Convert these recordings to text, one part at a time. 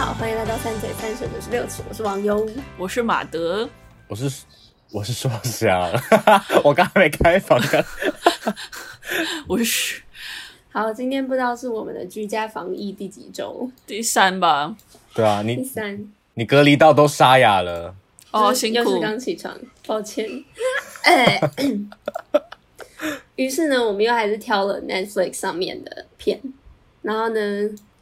好，欢迎来到三嘴三舌的十六尺，我是王优，我是马德，我是我是说香，我刚还没开房呢，我是。好，今天不知道是我们的居家防疫第几周，第三吧？对啊，你第三，你隔离到都沙哑了，哦，辛苦，又是刚起床，抱歉。哎，于是呢，我们又还是挑了 Netflix 上面的片，然后呢，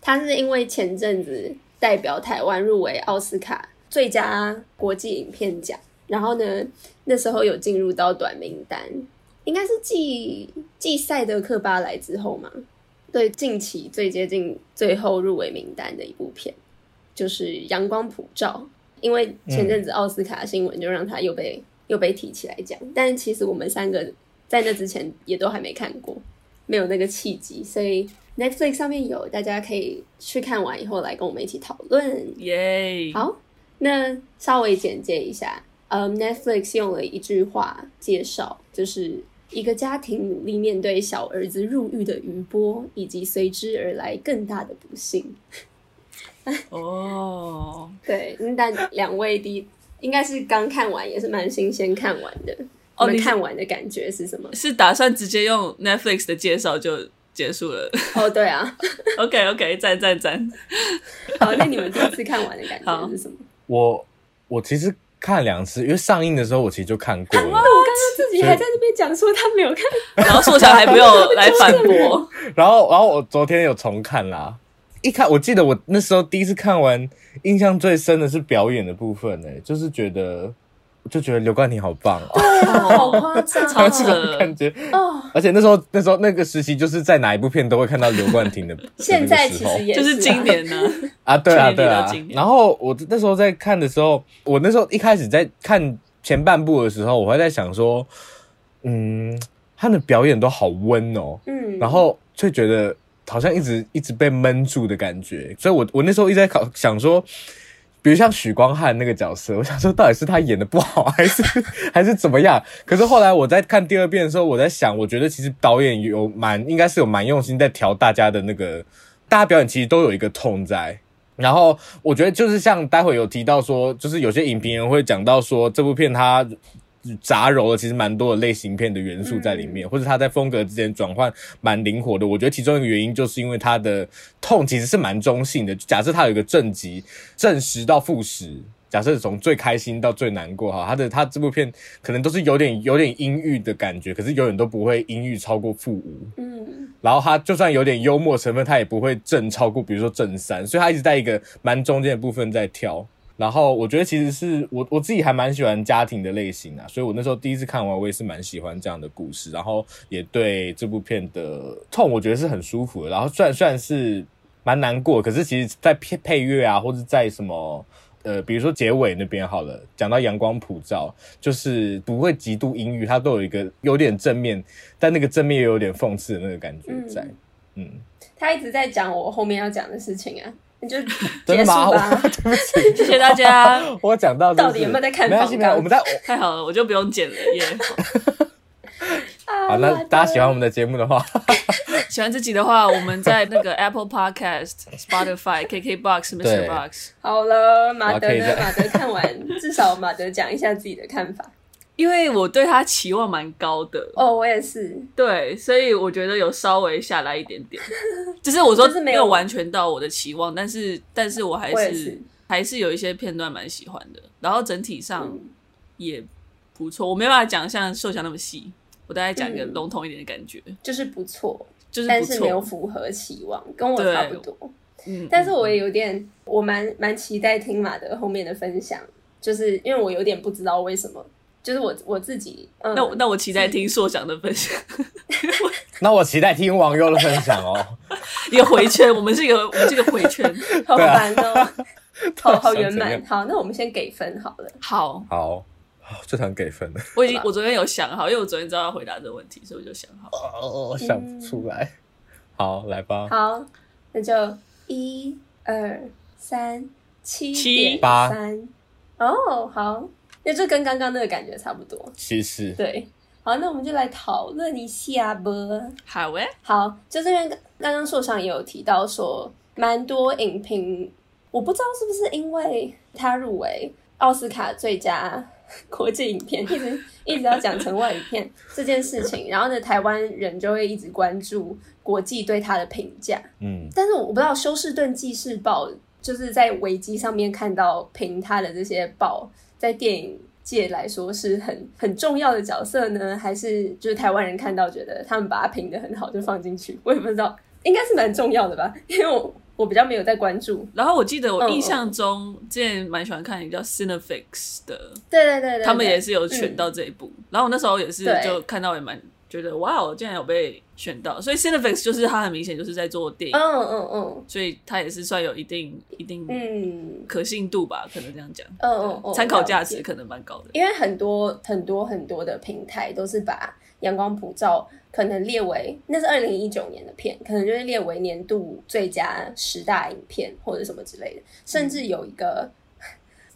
它是因为前阵子代表台湾入围奥斯卡最佳国际影片奖，然后呢，那时候有进入到短名单，应该是继继赛德克巴莱之后嘛，对，近期最接近最后入围名单的一部片，就是《阳光普照》，因为前阵子奥斯卡新闻就让他又被。又被提起来讲，但其实我们三个在那之前也都还没看过，没有那个契机，所以 Netflix 上面有，大家可以去看完以后来跟我们一起讨论。耶！好，那稍微简介一下，嗯，Netflix 用了一句话介绍，就是一个家庭努力面对小儿子入狱的余波，以及随之而来更大的不幸。哦，对，但两位第一。应该是刚看完，也是蛮新鲜看完的。哦，你看完的感觉是什么？是打算直接用 Netflix 的介绍就结束了？哦，对啊。OK OK，赞赞赞。好，那你们第一次看完的感觉是什么？我我其实看两次，因为上映的时候我其实就看过了。我刚刚自己还在那边讲说他没有看，然后硕强还没有来反驳。然后，然后我昨天有重看啦。一看，我记得我那时候第一次看完，印象最深的是表演的部分，哎，就是觉得，就觉得刘冠廷好棒哦，对，好夸张，的感觉哦。而且那时候，那时候那个时期，就是在哪一部片都会看到刘冠廷的。现在其实也是就是经典呢啊，对啊，对啊。然后我那时候在看的时候，我那时候一开始在看前半部的时候，我还在想说，嗯，他的表演都好温哦，嗯，然后却觉得。好像一直一直被闷住的感觉，所以我我那时候一直在考想说，比如像许光汉那个角色，我想说到底是他演的不好，还是 还是怎么样？可是后来我在看第二遍的时候，我在想，我觉得其实导演有蛮应该是有蛮用心在调大家的那个，大家表演其实都有一个痛在。然后我觉得就是像待会有提到说，就是有些影评人会讲到说，这部片它。杂糅了其实蛮多的类型片的元素在里面，嗯、或者他在风格之间转换蛮灵活的。我觉得其中一个原因就是因为他的 tone 其实是蛮中性的。假设他有一个正极，正十到负十，假设从最开心到最难过哈，他的他这部片可能都是有点有点阴郁的感觉，可是永远都不会阴郁超过负五。嗯，然后他就算有点幽默成分，他也不会正超过，比如说正三，所以他一直在一个蛮中间的部分在跳。然后我觉得其实是我我自己还蛮喜欢家庭的类型啊，所以我那时候第一次看完，我也是蛮喜欢这样的故事，然后也对这部片的 tone 我觉得是很舒服的。然后虽然虽然是蛮难过，可是其实在配配乐啊，或者在什么呃，比如说结尾那边好了，讲到阳光普照，就是不会极度阴郁，它都有一个有点正面，但那个正面也有点讽刺的那个感觉在。嗯，嗯他一直在讲我后面要讲的事情啊。你就 结束吧，对不起，谢谢大家。我讲到到底有没有在看？没关系，没有，我们在。太好了，我就不用剪了耶。好，那大家喜欢我们的节目的话，喜欢自己的话，我们在那个 Apple Podcast、Spotify、KKBox、Mr. Box。好了，马德呢？马德看完，至少马德讲一下自己的看法。因为我对他期望蛮高的。哦，我也是。对，所以我觉得有稍微下来一点点，就是我说没有完全到我的期望，但是但是我还是，是。还是有一些片段蛮喜欢的，然后整体上也不错。我没办法讲像硕强那么细，我大概讲一个笼统一点的感觉，嗯、就是不错，就是但是没有符合期望，跟我差不多。嗯，但是我也有点，我蛮蛮期待听马的后面的分享，就是因为我有点不知道为什么。就是我我自己，嗯、那我那我期待听硕翔的分享，那我期待听网友的分享哦。一个回圈，我们是一个我们这个回圈，好烦哦，好好圆满。好，那我们先给分好了。好，好，这场给分了。我已经我昨天有想好，因为我昨天知道要回答这个问题，所以我就想好。哦，我想不出来。嗯、好，来吧。好，那就一二三七七八三。哦，好。因为这跟刚刚那个感觉差不多，其实对。好，那我们就来讨论一下吧。好诶，好，就这边刚刚硕强也有提到说，蛮多影评我不知道是不是因为他入围奥斯卡最佳国际影片，一直一直要讲成外语片这件事情，然后呢，台湾人就会一直关注国际对他的评价。嗯，但是我不知道休士顿纪事报就是在维基上面看到评他的这些报，在电影界来说是很很重要的角色呢，还是就是台湾人看到觉得他们把它评的很好就放进去？我也不知道。应该是蛮重要的吧，因为我我比较没有在关注。然后我记得我印象中之前蛮喜欢看一个叫 Cinefix 的，对对对对，他们也是有选到这一部。嗯、然后我那时候也是就看到也蛮觉得哇，我竟然有被选到。所以 Cinefix 就是他很明显就是在做电影，嗯嗯嗯，所以他也是算有一定一定嗯可信度吧，可能这样讲，嗯嗯嗯，参考价值可能蛮高的。因为很多很多很多的平台都是把阳光普照。可能列为那是二零一九年的片，可能就是列为年度最佳十大影片或者什么之类的，甚至有一个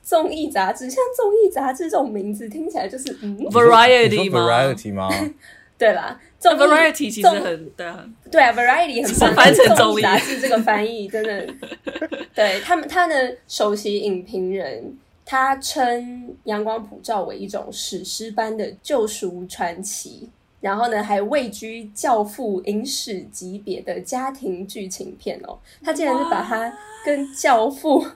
综艺杂志，像综艺杂志这种名字听起来就是嗯，Variety 吗？Variety 吗？对啦，综 Variety 其实很对啊，对啊，Variety 很翻成综艺杂志这个翻译真的，对他们他的首席影评人，他称《阳光普照》为一种史诗般的救赎传奇。然后呢，还位居教父影史级别的家庭剧情片哦。他竟然是把它跟教父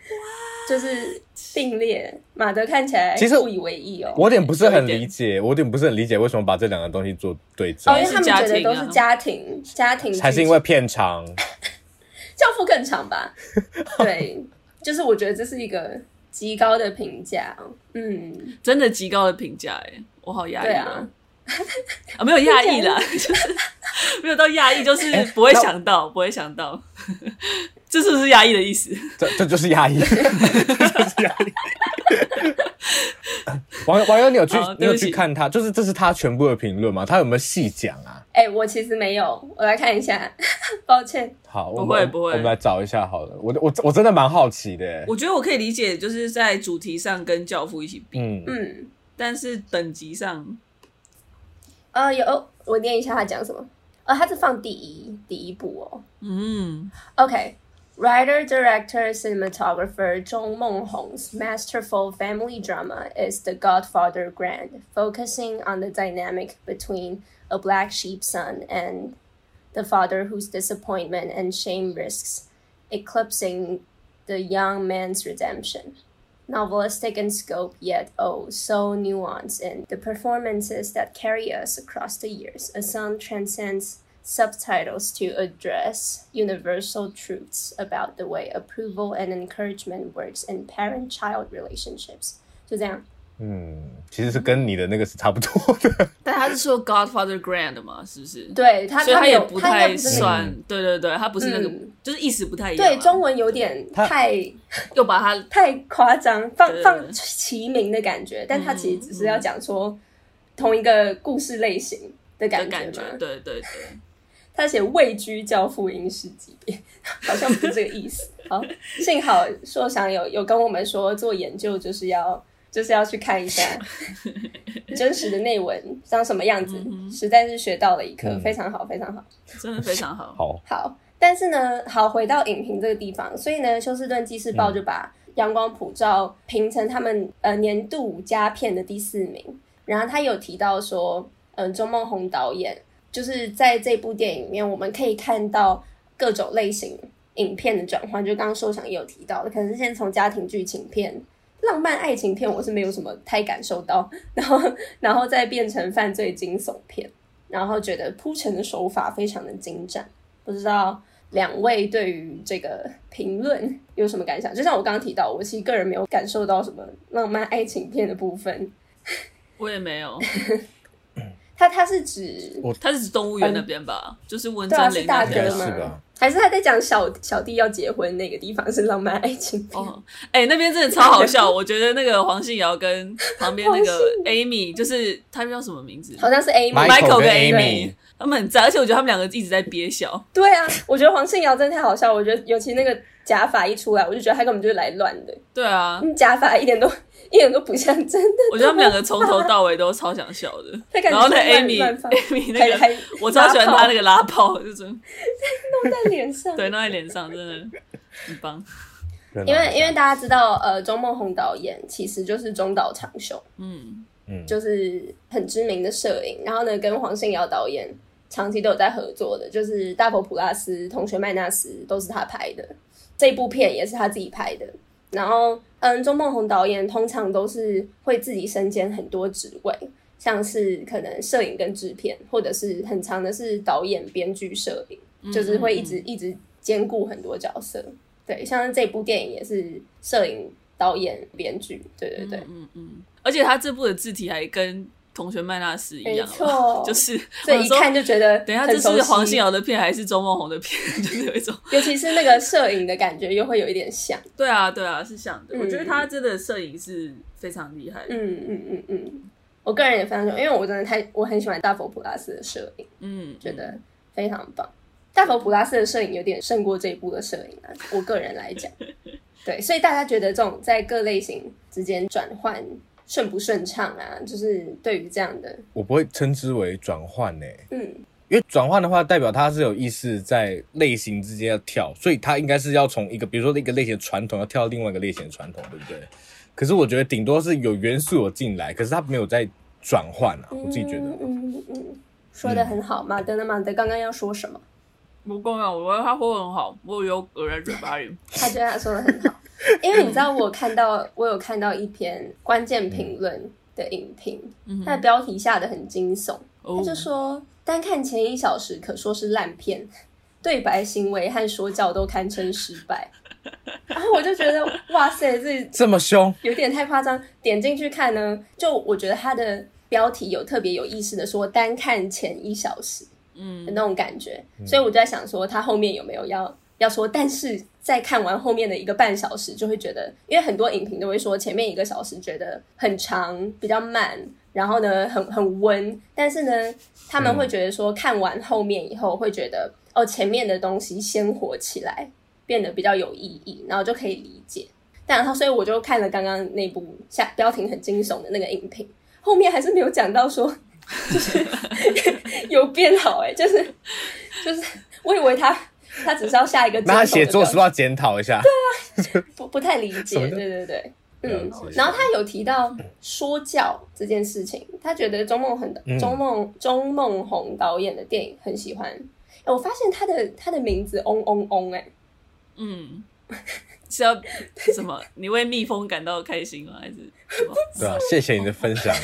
就是并列。马德看起来其实不以为意哦。我有点不是很理解，我有点不是很理解为什么把这两个东西做对照。哦，因为他们觉得都是家庭家庭，才是因为片长？教父更长吧？对，就是我觉得这是一个极高的评价。嗯，真的极高的评价哎，我好压抑啊。啊，没有压抑啦，就是没有到压抑，就是不会想到，欸、不会想到，这是不是压抑的意思？这这就是压抑，这就是压抑。网网友，你有去你有去看他？就是这是他全部的评论吗？他有没有细讲啊？哎、欸，我其实没有，我来看一下，抱歉。好，不会不会，我们来找一下好了。我我我真的蛮好奇的。我觉得我可以理解，就是在主题上跟教父一起比，嗯嗯，但是等级上。呃，有我念一下他讲什么。呃，他是放第一第一部哦。嗯。Okay. Writer, director, cinematographer Zhong Monghong's masterful family drama is The Godfather Grand, focusing on the dynamic between a black sheep son and the father whose disappointment and shame risks eclipsing the young man's redemption. Novelistic in scope, yet oh, so nuanced in the performances that carry us across the years. A song transcends subtitles to address universal truths about the way approval and encouragement works in parent-child relationships. 就这样。 嗯，其实是跟你的那个是差不多的，但他是说 Godfather Grand 嘛，是不是？对，他所以他也不太算，对对对，他不是那个，就是意思不太一样。对，中文有点太又把它太夸张，放放齐名的感觉，但他其实只是要讲说同一个故事类型的感觉嘛。对对对，他写位居教父英式级别，好像不是这个意思。好，幸好硕翔有有跟我们说，做研究就是要。就是要去看一下 真实的内文长什么样子，实在是学到了一课，嗯、非常好，非常好，真的非常好。好，好，但是呢，好回到影评这个地方，所以呢，休斯顿纪事报就把《阳光普照》评成他们呃年度佳片的第四名。然后他有提到说，嗯、呃，钟孟宏导演就是在这部电影里面，我们可以看到各种类型影片的转换。就刚刚硕翔也有提到的，可能是先从家庭剧情片。浪漫爱情片我是没有什么太感受到，然后然后再变成犯罪惊悚片，然后觉得铺陈的手法非常的精湛。不知道两位对于这个评论有什么感想？就像我刚刚提到，我其实个人没有感受到什么浪漫爱情片的部分，我也没有。他他是指我，他是指动物园那边吧？嗯、就是温贞菱大哥吗？还是他在讲小小弟要结婚那个地方是浪漫爱情片？哦，哎、欸，那边真的超好笑。我觉得那个黄信尧跟旁边那个 Amy，就是他们叫什么名字？好像是 Amy，Michael 跟 Amy，他们很赞，而且我觉得他们两个一直在憋笑。对啊，我觉得黄信尧真的太好笑。我觉得尤其那个假发一出来，我就觉得他根本就是来乱的。对啊，假发一点都。一点都不像真的。我觉得他们两个从头到尾都超想笑的。然后那 Amy，Amy 那个，我超喜欢他那个拉炮，就是弄在脸上，对，弄在脸上，真的很棒。因为因为大家知道，呃，钟梦宏导演其实就是中岛长雄，嗯嗯，就是很知名的摄影，然后呢，跟黄信尧导演长期都有在合作的，就是《大佛普拉斯》《同学麦纳斯》都是他拍的，这部片也是他自己拍的。然后，嗯，钟梦宏导演通常都是会自己身兼很多职位，像是可能摄影跟制片，或者是很长的是导演、编剧、摄影，就是会一直一直兼顾很多角色。对，像这部电影也是摄影、导演、编剧，对对对，嗯嗯，而且他这部的字体还跟同学麦纳斯一样，就是所以一看就觉得，等一下这是黄信尧的片还是周梦红的片，就是有一种，尤其是那个摄影的感觉又会有一点像。对啊，对啊，是像的。嗯、我觉得他真的摄影是非常厉害的。嗯嗯嗯嗯，我个人也非常喜欢，因为我真的太我很喜欢大佛普拉斯的摄影，嗯，觉得非常棒。大佛普拉斯的摄影有点胜过这一部的摄影啊，我个人来讲，对，所以大家觉得这种在各类型之间转换顺不顺畅啊？就是对于这样的，我不会称之为转换呢，嗯，因为转换的话代表他是有意识在类型之间要跳，所以他应该是要从一个比如说一个类型的传统要跳到另外一个类型的传统，对不对？可是我觉得顶多是有元素有进来，可是他没有在转换啊，我自己觉得，嗯嗯嗯，说的很好，马德呢？马德刚刚要说什么？不重要，我觉得他说的很好，我有搁在嘴巴里。他觉得他说的很好，因为你知道，我看到我有看到一篇关键评论的影评，嗯、他的标题下得很惊悚，嗯、他就说单看前一小时可说是烂片，对白行为和说教都堪称失败。然后我就觉得哇塞，这这么凶，有点太夸张。点进去看呢，就我觉得他的标题有特别有意思的说单看前一小时。嗯，的那种感觉，嗯、所以我就在想说，他后面有没有要要说？但是在看完后面的一个半小时，就会觉得，因为很多影评都会说，前面一个小时觉得很长，比较慢，然后呢，很很温。但是呢，他们会觉得说，看完后面以后，会觉得、嗯、哦，前面的东西鲜活起来，变得比较有意义，然后就可以理解。但然后，所以我就看了刚刚那部下标题很惊悚的那个影评，后面还是没有讲到说。就是有变好哎、欸，就是就是，我以为他 他只是要下一个，那他写作是不是要检讨一下？对啊，不 不太理解，对对对，嗯。然后他有提到说教这件事情，他觉得钟梦很的钟孟钟孟宏导演的电影很喜欢。欸、我发现他的他的名字嗡嗡嗡哎，嗯，是要什么？你为蜜蜂感到开心吗？还是什么？对啊，谢谢你的分享。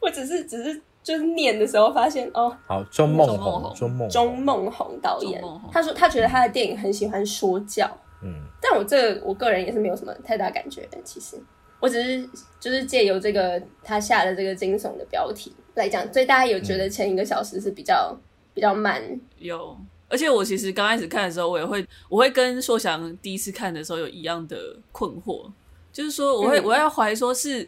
我只是只是就是念的时候发现哦，好，钟孟红，钟孟钟孟宏导演，他说他觉得他的电影很喜欢说教，嗯，但我这个我个人也是没有什么太大感觉的，其实。我只是就是借由这个他下的这个惊悚的标题来讲，所以大家有觉得前一个小时是比较、嗯、比较慢，有，而且我其实刚开始看的时候，我也会我会跟硕翔第一次看的时候有一样的困惑，就是说我会、嗯、我要怀疑说是。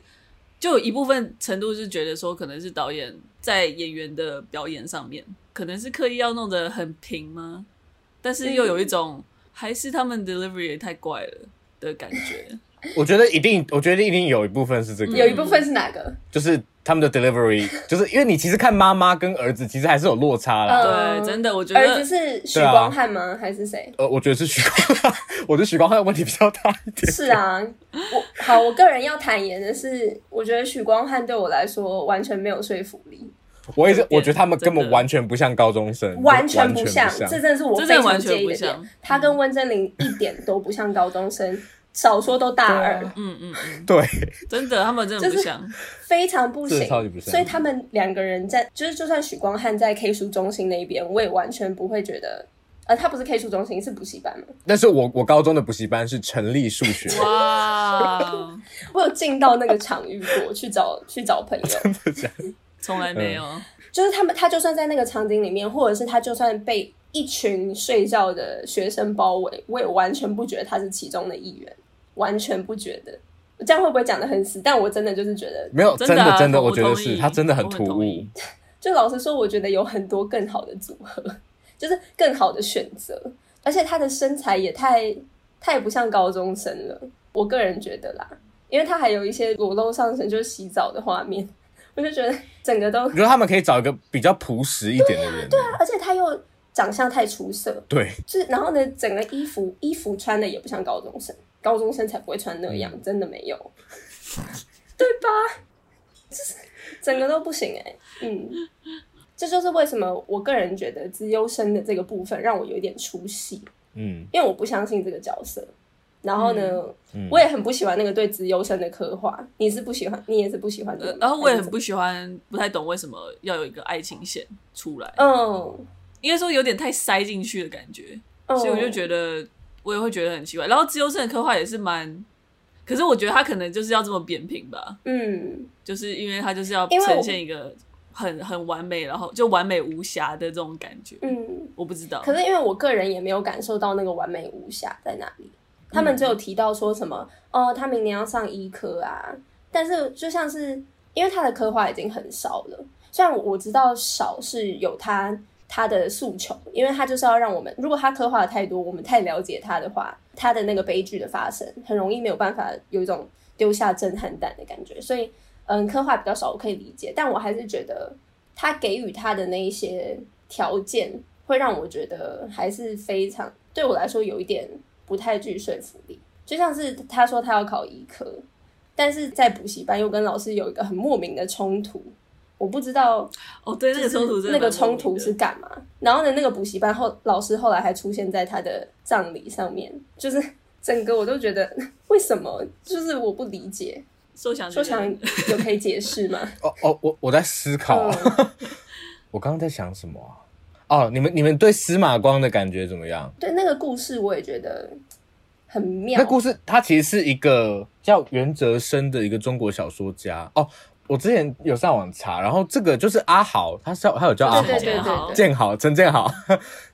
就有一部分程度是觉得说，可能是导演在演员的表演上面，可能是刻意要弄得很平吗？但是又有一种，还是他们 delivery 也太怪了的感觉。我觉得一定，我觉得一定有一部分是这个，有一部分是哪个？就是。他们的 delivery 就是因为你其实看妈妈跟儿子其实还是有落差啦。对，真的，我觉得儿子是许光汉吗？啊、还是谁？呃，我觉得是许光汉，我觉得许光汉问题比较大一点。是啊，我好，我个人要坦言的是，我觉得许光汉对我来说完全没有说服力。我也是，我觉得他们根本完全不像高中生，完全不像，这真的是我非常介意的点。他跟温贞菱一点都不像高中生。少说都大二，嗯嗯嗯，对，真的，他们真的不像，非常不行，超级不像。所以他们两个人在，就是就算许光汉在 K 书中心那边，我也完全不会觉得，呃，他不是 K 书中心，是补习班嘛。但是我我高中的补习班是成立数学，哇，我有进到那个场域过，去找去找朋友，真的假的？从来没有，就是他们，他就算在那个场景里面，或者是他就算被一群睡觉的学生包围，我也完全不觉得他是其中的一员。完全不觉得，这样会不会讲得很死？但我真的就是觉得没有，真的真的，我觉得是他真的很突兀。就老实说，我觉得有很多更好的组合，就是更好的选择。而且他的身材也太太不像高中生了，我个人觉得啦，因为他还有一些裸露上身就是洗澡的画面，我就觉得整个都。你说他们可以找一个比较朴实一点的人，对啊，对啊，而且他又长相太出色，对，就是然后呢，整个衣服衣服穿的也不像高中生。高中生才不会穿那样，真的没有，对吧？就是整个都不行哎、欸，嗯，这就是为什么我个人觉得资优生的这个部分让我有一点出戏，嗯，因为我不相信这个角色。然后呢，嗯嗯、我也很不喜欢那个对资优生的刻画。你是不喜欢，你也是不喜欢的。然后我也很不喜欢，不太懂为什么要有一个爱情线出来。嗯，应该说有点太塞进去的感觉，嗯、所以我就觉得我也会觉得很奇怪。然后自由生的刻画也是蛮，可是我觉得他可能就是要这么扁平吧。嗯，就是因为他就是要呈现一个很很完美，然后就完美无瑕的这种感觉。嗯，我不知道。可是因为我个人也没有感受到那个完美无瑕在哪里。他们只有提到说什么哦，他明年要上医科啊，但是就像是因为他的刻画已经很少了，虽然我知道少是有他他的诉求，因为他就是要让我们，如果他刻画的太多，我们太了解他的话，他的那个悲剧的发生很容易没有办法有一种丢下震撼弹的感觉，所以嗯，刻画比较少，我可以理解，但我还是觉得他给予他的那一些条件，会让我觉得还是非常对我来说有一点。不太具说服力，就像是他说他要考医科，但是在补习班又跟老师有一个很莫名的冲突，我不知道哦，对，那个冲突那个冲突是干嘛？然后呢，那个补习班后老师后来还出现在他的葬礼上面，就是 整个我都觉得为什么？就是我不理解。说想说想有可以解释吗？哦哦，我我在思考，嗯、我刚刚在想什么啊？哦，你们你们对司马光的感觉怎么样？对那个故事，我也觉得很妙。那故事它其实是一个叫袁哲生的一个中国小说家哦。我之前有上网查，然后这个就是阿豪，他是他有叫阿豪，建豪，陈建豪，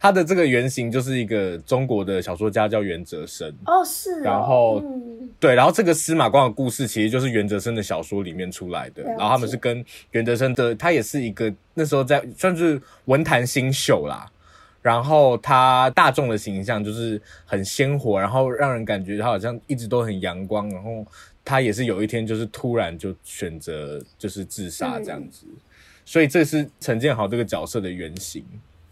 他的这个原型就是一个中国的小说家叫袁哲生。哦，是哦，然后、嗯、对，然后这个司马光的故事其实就是袁哲生的小说里面出来的，然后他们是跟袁哲生的，他也是一个那时候在算是文坛新秀啦，然后他大众的形象就是很鲜活，然后让人感觉他好像一直都很阳光，然后。他也是有一天就是突然就选择就是自杀这样子，嗯、所以这是陈建豪这个角色的原型。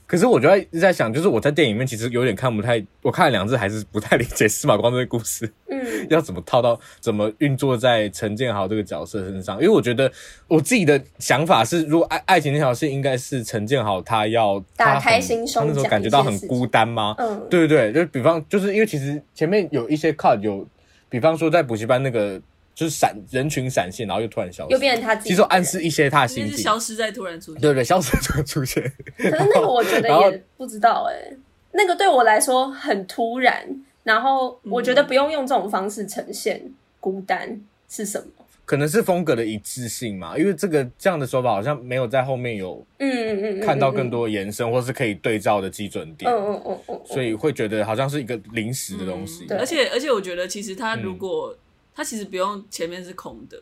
可是我就在一直在想，就是我在电影里面其实有点看不太，我看了两次还是不太理解司马光这个故事，嗯，要怎么套到怎么运作在陈建豪这个角色身上？因为我觉得我自己的想法是，如果爱爱情那条线应该是陈建豪他要打开心胸，他那时候感觉到很孤单吗？嗯，对对对，就比方就是因为其实前面有一些 cut 有。比方说，在补习班那个就是闪人群闪现，然后又突然消失，又变成他自己。其实暗示一些他的心情，消失在突然出现。对对，消失突然出现。可是那个我觉得也不知道哎、欸，那个对我来说很突然，然后我觉得不用用这种方式呈现孤单是什么。可能是风格的一致性嘛，因为这个这样的手法好像没有在后面有嗯嗯嗯看到更多延伸，或是可以对照的基准点，嗯嗯嗯嗯，所以会觉得好像是一个临时的东西。而且而且我觉得其实他如果他其实不用前面是空的，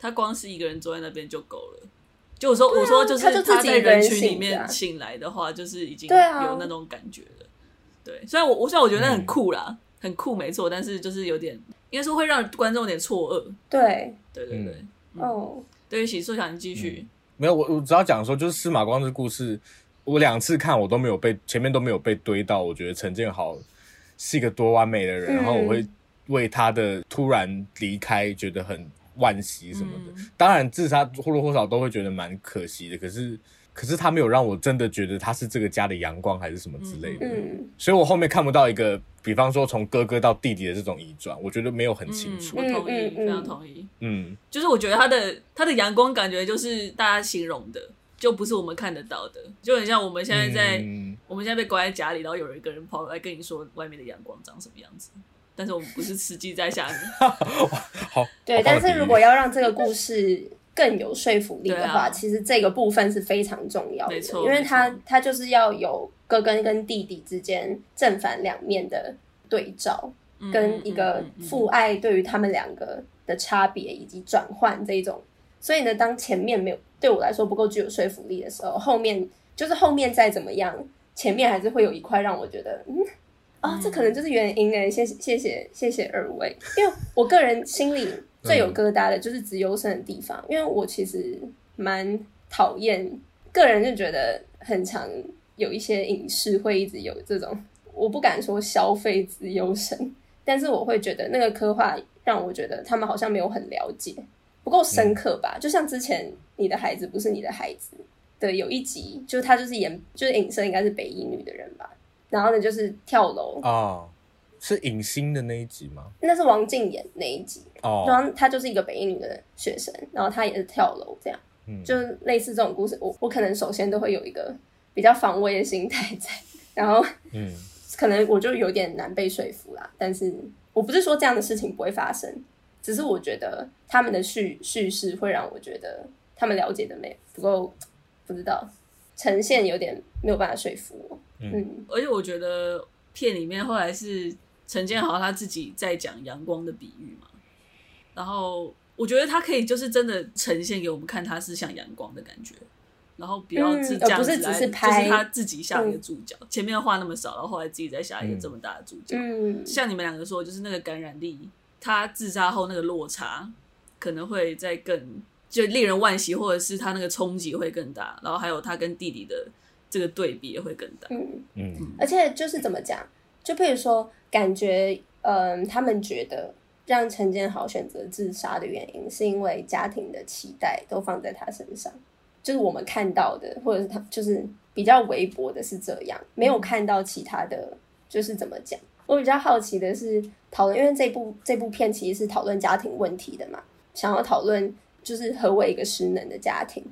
他光是一个人坐在那边就够了。就我说我说就是他在人群里面醒来的话，就是已经有那种感觉了。对，虽然我我虽然我觉得那很酷啦，很酷没错，但是就是有点。应该说会让观众有点错愕。对，对对对，哦，对不起，说想你继续。没有，我我只要讲说，就是司马光的故事，我两次看我都没有被前面都没有被堆到，我觉得陈建豪是一个多完美的人，然后我会为他的突然离开觉得很惋惜什么的。当然自杀或多或少都会觉得蛮可惜的，可是。可是他没有让我真的觉得他是这个家的阳光还是什么之类的，嗯，所以我后面看不到一个，比方说从哥哥到弟弟的这种移转，我觉得没有很清楚。我同意，非常同意。嗯，就是我觉得他的他的阳光感觉就是大家形容的，就不是我们看得到的，就很像我们现在在，嗯、我们现在被关在家里，然后有一个人跑来跟你说外面的阳光长什么样子，但是我们不是吃鸡在下面。好，对，但是如果要让这个故事。更有说服力的话，啊、其实这个部分是非常重要的，因为他他就是要有哥哥跟弟弟之间正反两面的对照，嗯、跟一个父爱对于他们两个的差别以及转换这一种。所以呢，当前面没有对我来说不够具有说服力的时候，后面就是后面再怎么样，前面还是会有一块让我觉得，嗯，啊、哦，这可能就是原因哎，谢谢谢谢谢谢二位，因为我个人心里。最有疙瘩的就是资优生的地方，因为我其实蛮讨厌，个人就觉得很常有一些影视会一直有这种，我不敢说消费资优生，但是我会觉得那个刻画让我觉得他们好像没有很了解，不够深刻吧。嗯、就像之前你的孩子不是你的孩子的有一集，就是他就是演就是影射应该是北一女的人吧，然后呢就是跳楼啊。哦是影星的那一集吗？那是王静演那一集哦，然后他就是一个北影女的学生，然后她也是跳楼这样，嗯，就类似这种故事，我我可能首先都会有一个比较防卫的心态在，然后嗯，可能我就有点难被说服啦。但是我不是说这样的事情不会发生，只是我觉得他们的叙叙事会让我觉得他们了解的没不够，不知道呈现有点没有办法说服我，嗯，嗯，而且我觉得片里面后来是。陈建豪他自己在讲阳光的比喻嘛，然后我觉得他可以就是真的呈现给我们看，他是像阳光的感觉，然后不要是这样子来，就是他自己下一个注脚，前面画那么少，然后后来自己再下一个这么大的注脚。嗯，像你们两个说，就是那个感染力，他自杀后那个落差可能会再更就令人惋惜，或者是他那个冲击会更大，然后还有他跟弟弟的这个对比也会更大。嗯嗯，而且就是怎么讲？就譬如说，感觉，嗯，他们觉得让陈建豪选择自杀的原因，是因为家庭的期待都放在他身上，就是我们看到的，或者是他就是比较微薄的是这样，没有看到其他的，就是怎么讲？我比较好奇的是讨论，因为这部这部片其实是讨论家庭问题的嘛，想要讨论就是何为一个失能的家庭，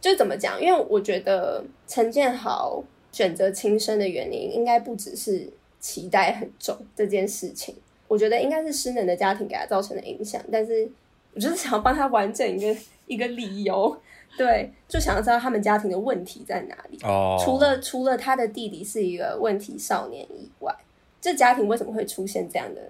就怎么讲？因为我觉得陈建豪选择轻生的原因，应该不只是。期待很重这件事情，我觉得应该是失能的家庭给他造成的影响。但是，我就是想要帮他完整一个一个理由，对，就想要知道他们家庭的问题在哪里。哦，除了除了他的弟弟是一个问题少年以外，这家庭为什么会出现这样的？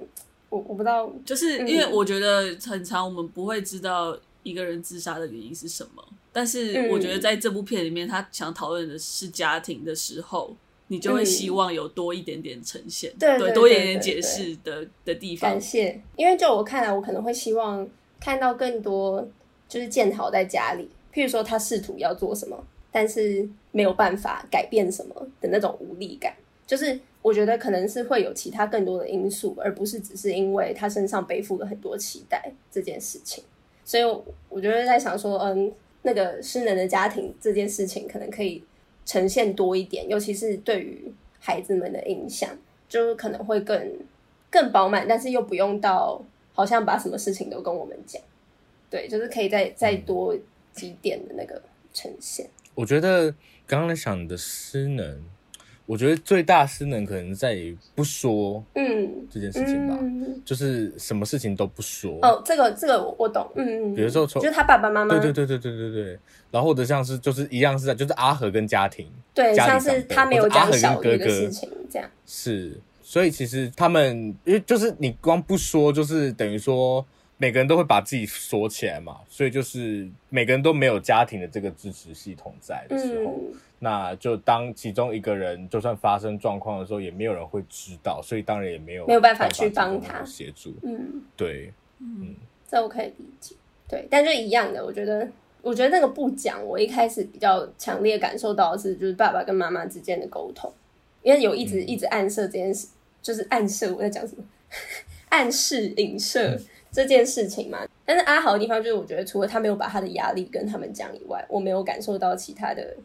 我我不知道，就是因为我觉得很长我们不会知道一个人自杀的原因是什么。但是我觉得在这部片里面，他想讨论的是家庭的时候。你就会希望有多一点点呈现，对，对，多一点点解释的的地方。感谢，因为就我看来，我可能会希望看到更多，就是建豪在家里，譬如说他试图要做什么，但是没有办法改变什么的那种无力感。就是我觉得可能是会有其他更多的因素，而不是只是因为他身上背负了很多期待这件事情。所以我觉得在想说，嗯，那个失能的家庭这件事情，可能可以。呈现多一点，尤其是对于孩子们的印象，就是可能会更更饱满，但是又不用到好像把什么事情都跟我们讲。对，就是可以再再多几点的那个呈现。我觉得刚刚在想的失能。我觉得最大失能可能在于不说，嗯，这件事情吧，嗯、就是什么事情都不说。哦，这个这个我懂，嗯，比如说从，就是他爸爸妈妈，对对对对对对对，然后或者像是就是一样是在，就是阿和跟家庭，对，像是他没有讲小鱼的事情这样，是，所以其实他们因为就是你光不说，就是等于说。每个人都会把自己锁起来嘛，所以就是每个人都没有家庭的这个支持系统在的时候，嗯、那就当其中一个人就算发生状况的时候，也没有人会知道，所以当然也没有没有办法去帮他协助。嗯，对，嗯，这我可以理解。对，但就一样的，我觉得，我觉得那个不讲，我一开始比较强烈感受到的是，就是爸爸跟妈妈之间的沟通，因为有一直、嗯、一直暗示这件事，就是暗示我在讲什么，暗示影射。嗯这件事情嘛，但是阿豪的地方就是，我觉得除了他没有把他的压力跟他们讲以外，我没有感受到其他的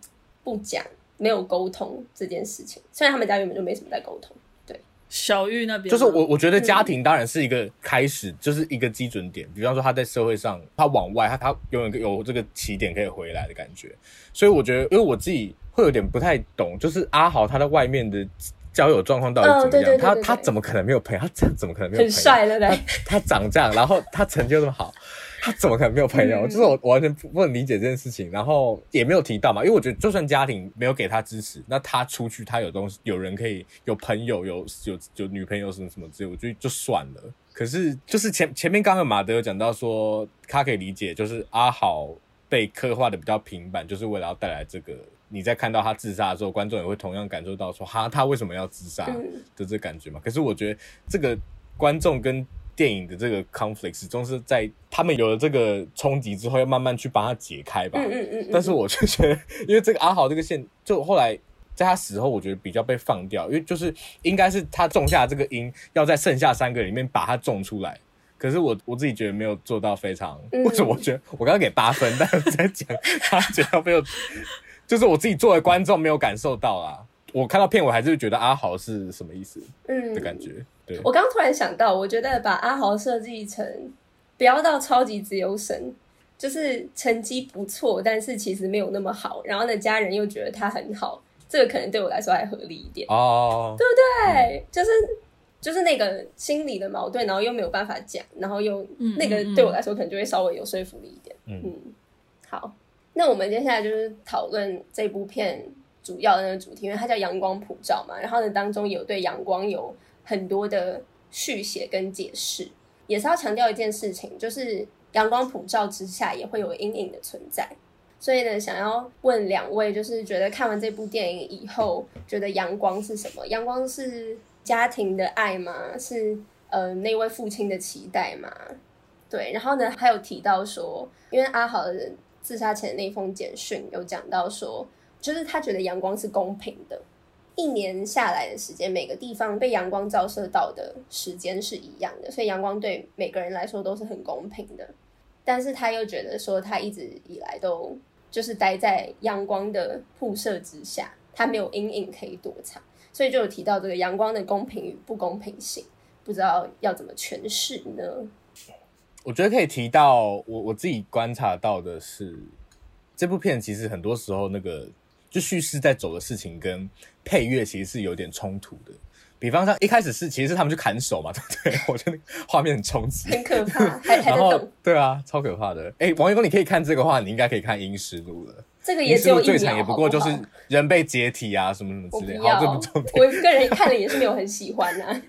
不讲、没有沟通这件事情。虽然他们家原本就没什么在沟通，对。小玉那边就是我，我觉得家庭当然是一个开始，嗯、就是一个基准点。比方说他在社会上，他往外，他他永远有这个起点可以回来的感觉。所以我觉得，因为我自己会有点不太懂，就是阿豪他在外面的。交友状况到底怎么样？哦、对对对对对，他他怎么可能没有朋友？他这样怎么可能没有朋友？很帅对不对！他长这样，然后他成绩又这么好，他怎么可能没有朋友？嗯、就是我完全不能理解这件事情。然后也没有提到嘛，因为我觉得就算家庭没有给他支持，那他出去他有东西，有人可以有朋友，有有有女朋友什么什么之类，我觉得就算了。可是就是前前面刚刚马德有讲到说，他可以理解，就是阿豪被刻画的比较平板，就是为了要带来这个。你在看到他自杀的时候，观众也会同样感受到说，哈，他为什么要自杀的这感觉嘛？可是我觉得这个观众跟电影的这个 conflict 始终是在他们有了这个冲击之后，要慢慢去把它解开吧。嗯嗯嗯。但是我就觉得，因为这个阿豪这个线，就后来在他死后，我觉得比较被放掉，因为就是应该是他种下这个因，要在剩下三个里面把它种出来。可是我我自己觉得没有做到非常，嗯、为什么？我觉得我刚刚给八分，但是在讲他觉得没有，就是我自己作为观众没有感受到啊。我看到片尾还是觉得阿豪是什么意思？嗯，的感觉。对，我刚突然想到，我觉得把阿豪设计成不要到超级自由神，就是成绩不错，但是其实没有那么好，然后呢，家人又觉得他很好，这个可能对我来说还合理一点哦，对不对？嗯、就是。就是那个心理的矛盾，然后又没有办法讲，然后又那个对我来说可能就会稍微有说服力一点。嗯，嗯，好，那我们接下来就是讨论这部片主要的那个主题，因为它叫《阳光普照》嘛，然后呢当中有对阳光有很多的续写跟解释，也是要强调一件事情，就是阳光普照之下也会有阴影的存在。所以呢，想要问两位，就是觉得看完这部电影以后，觉得阳光是什么？阳光是？家庭的爱吗？是呃那位父亲的期待吗？对，然后呢，还有提到说，因为阿豪的自杀前那封简讯有讲到说，就是他觉得阳光是公平的，一年下来的时间，每个地方被阳光照射到的时间是一样的，所以阳光对每个人来说都是很公平的。但是他又觉得说，他一直以来都就是待在阳光的铺设之下，他没有阴影可以躲藏。所以就有提到这个阳光的公平与不公平性，不知道要怎么诠释呢？我觉得可以提到我我自己观察到的是，这部片其实很多时候那个就叙事在走的事情跟配乐其实是有点冲突的。比方说一开始是其实是他们去砍手嘛，对不对？我觉得画面很冲击，很可怕，还还在动。对啊，超可怕的。哎，王一公，你可以看这个话，你应该可以看《阴尸路》了。这个也只有最惨也不过就是人被解体啊，什么什么之类的。好，这不重点。我个人看了也是没有很喜欢啊。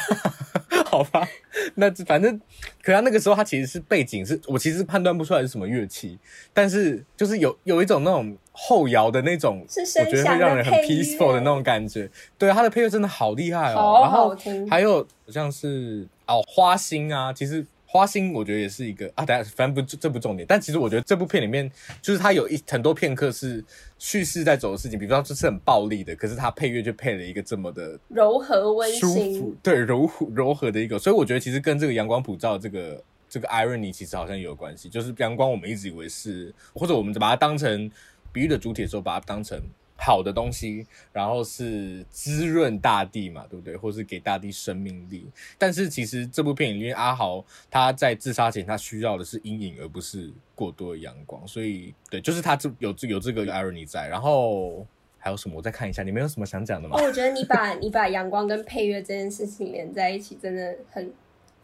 好吧，那反正，可他那个时候他其实是背景，是我其实判断不出来是什么乐器，但是就是有有一种那种后摇的那种，是我觉得会让人很 peaceful 的那种感觉。对，他的配乐真的好厉害哦，好好听。然后还有像是哦花心啊，其实。花心，我觉得也是一个啊，等下反正不这不重点，但其实我觉得这部片里面就是它有一很多片刻是叙事在走的事情，比如说这是很暴力的，可是它配乐就配了一个这么的柔和温馨，对柔柔和的一个，所以我觉得其实跟这个阳光普照这个这个 irony 其实好像也有关系，就是阳光我们一直以为是或者我们把它当成比喻的主体的时候，把它当成。好的东西，然后是滋润大地嘛，对不对？或是给大地生命力。但是其实这部片里面，阿豪他在自杀前，他需要的是阴影，而不是过多的阳光。所以，对，就是他这有有这个 irony 在。然后还有什么？我再看一下，你没有什么想讲的吗？哦，我觉得你把你把阳光跟配乐这件事情连在一起，真的很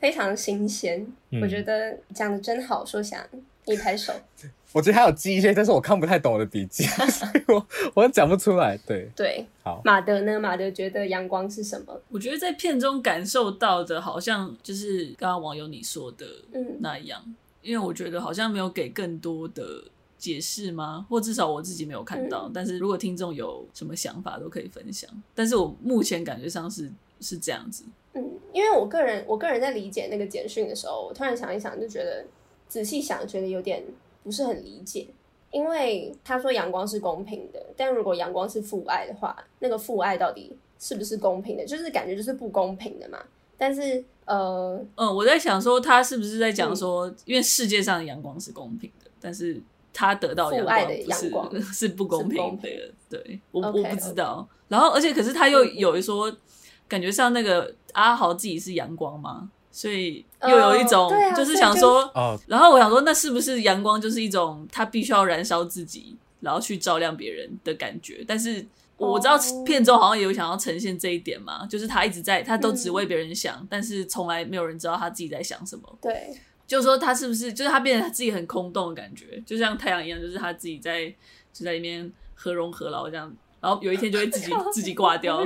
非常新鲜。嗯、我觉得讲的真好，说想一拍手。我觉得还有记一些，但是我看不太懂我的笔记，所以我我讲不出来。对对，好。马德呢？马德觉得阳光是什么？我觉得在片中感受到的，好像就是刚刚网友你说的那样，嗯、因为我觉得好像没有给更多的解释吗？或至少我自己没有看到。嗯、但是如果听众有什么想法，都可以分享。但是我目前感觉上是是这样子。嗯，因为我个人我个人在理解那个简讯的时候，我突然想一想，就觉得仔细想，觉得有点。不是很理解，因为他说阳光是公平的，但如果阳光是父爱的话，那个父爱到底是不是公平的？就是感觉就是不公平的嘛。但是呃，嗯，我在想说他是不是在讲说，嗯、因为世界上的阳光是公平的，但是他得到父爱的阳光是，是不公平的。平对，我 okay, 我不知道。okay. 然后，而且可是他又有一说，嗯、感觉像那个阿豪自己是阳光吗？所以又有一种，就是想说，然后我想说，那是不是阳光就是一种他必须要燃烧自己，然后去照亮别人的感觉？但是我知道片中好像也有想要呈现这一点嘛，就是他一直在，他都只为别人想，但是从来没有人知道他自己在想什么。对，就是说他是不是，就是他变得他自己很空洞的感觉，就像太阳一样，就是他自己在就在里面何荣何劳这样，然后有一天就会自己 自己挂掉，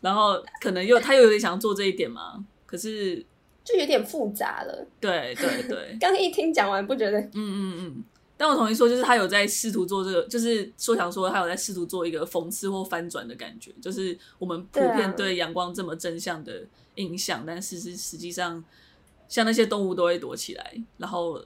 然后可能又他又有点想要做这一点嘛。可是就有点复杂了，对对对。刚一听讲完，不觉得？嗯嗯嗯。但我同意说，就是他有在试图做这个，就是说想说他有在试图做一个讽刺或翻转的感觉，就是我们普遍对阳光这么正向的印象，啊、但是实实际上，像那些动物都会躲起来，然后，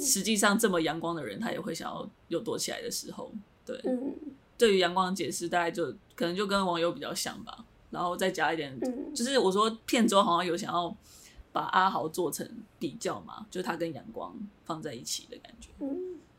实际上这么阳光的人，他也会想要有躲起来的时候，对。嗯对于阳光的解释，大概就可能就跟网友比较像吧。然后再加一点，嗯、就是我说片中好像有想要把阿豪做成比较嘛，就是他跟阳光放在一起的感觉。嗯，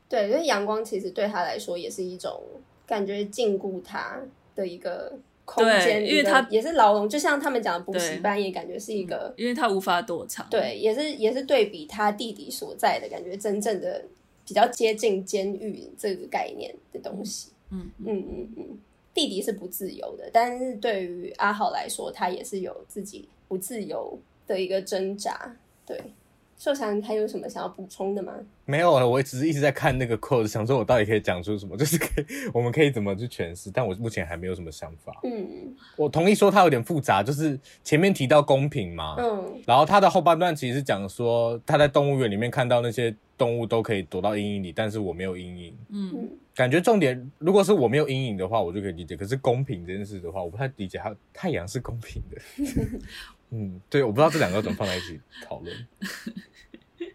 对，因为阳光其实对他来说也是一种感觉禁锢他的一个空间，因为他也是牢笼，就像他们讲的补习班，也感觉是一个，嗯、因为他无法躲藏。对，也是也是对比他弟弟所在的感觉，真正的比较接近监狱这个概念的东西。嗯嗯嗯嗯。嗯嗯弟弟是不自由的，但是对于阿豪来说，他也是有自己不自由的一个挣扎。对，寿祥还有什么想要补充的吗？没有了，我只是一直在看那个 quote，想说我到底可以讲出什么，就是可以，我们可以怎么去诠释？但我目前还没有什么想法。嗯，我同意说他有点复杂，就是前面提到公平嘛，嗯，然后他的后半段其实是讲说他在动物园里面看到那些动物都可以躲到阴影里，但是我没有阴影。嗯。感觉重点，如果是我没有阴影的话，我就可以理解。可是公平这件事的话，我不太理解。它太阳是公平的，嗯，对，我不知道这两个怎么放在一起讨论。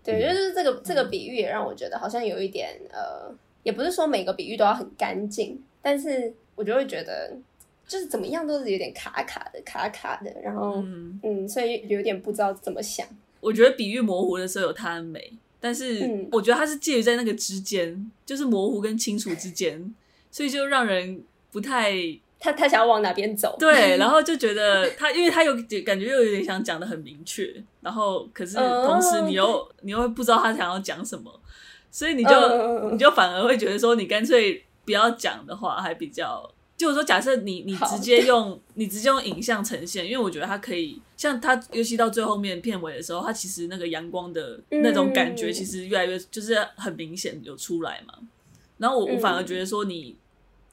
对，就是这个这个比喻也让我觉得好像有一点呃，也不是说每个比喻都要很干净，但是我就会觉得就是怎么样都是有点卡卡的，卡卡的，然后嗯，嗯，所以有点不知道怎么想。我觉得比喻模糊的时候有它的美。但是我觉得他是介于在那个之间，就是模糊跟清楚之间，所以就让人不太他他想要往哪边走，对，然后就觉得他，因为他有感觉又有点想讲的很明确，然后可是同时你又、uh, 你又不知道他想要讲什么，所以你就、uh, 你就反而会觉得说，你干脆不要讲的话还比较。就是说，假设你你直接用你直接用影像呈现，因为我觉得它可以像它，尤其到最后面片尾的时候，它其实那个阳光的那种感觉，其实越来越就是很明显有出来嘛。然后我我反而觉得说，你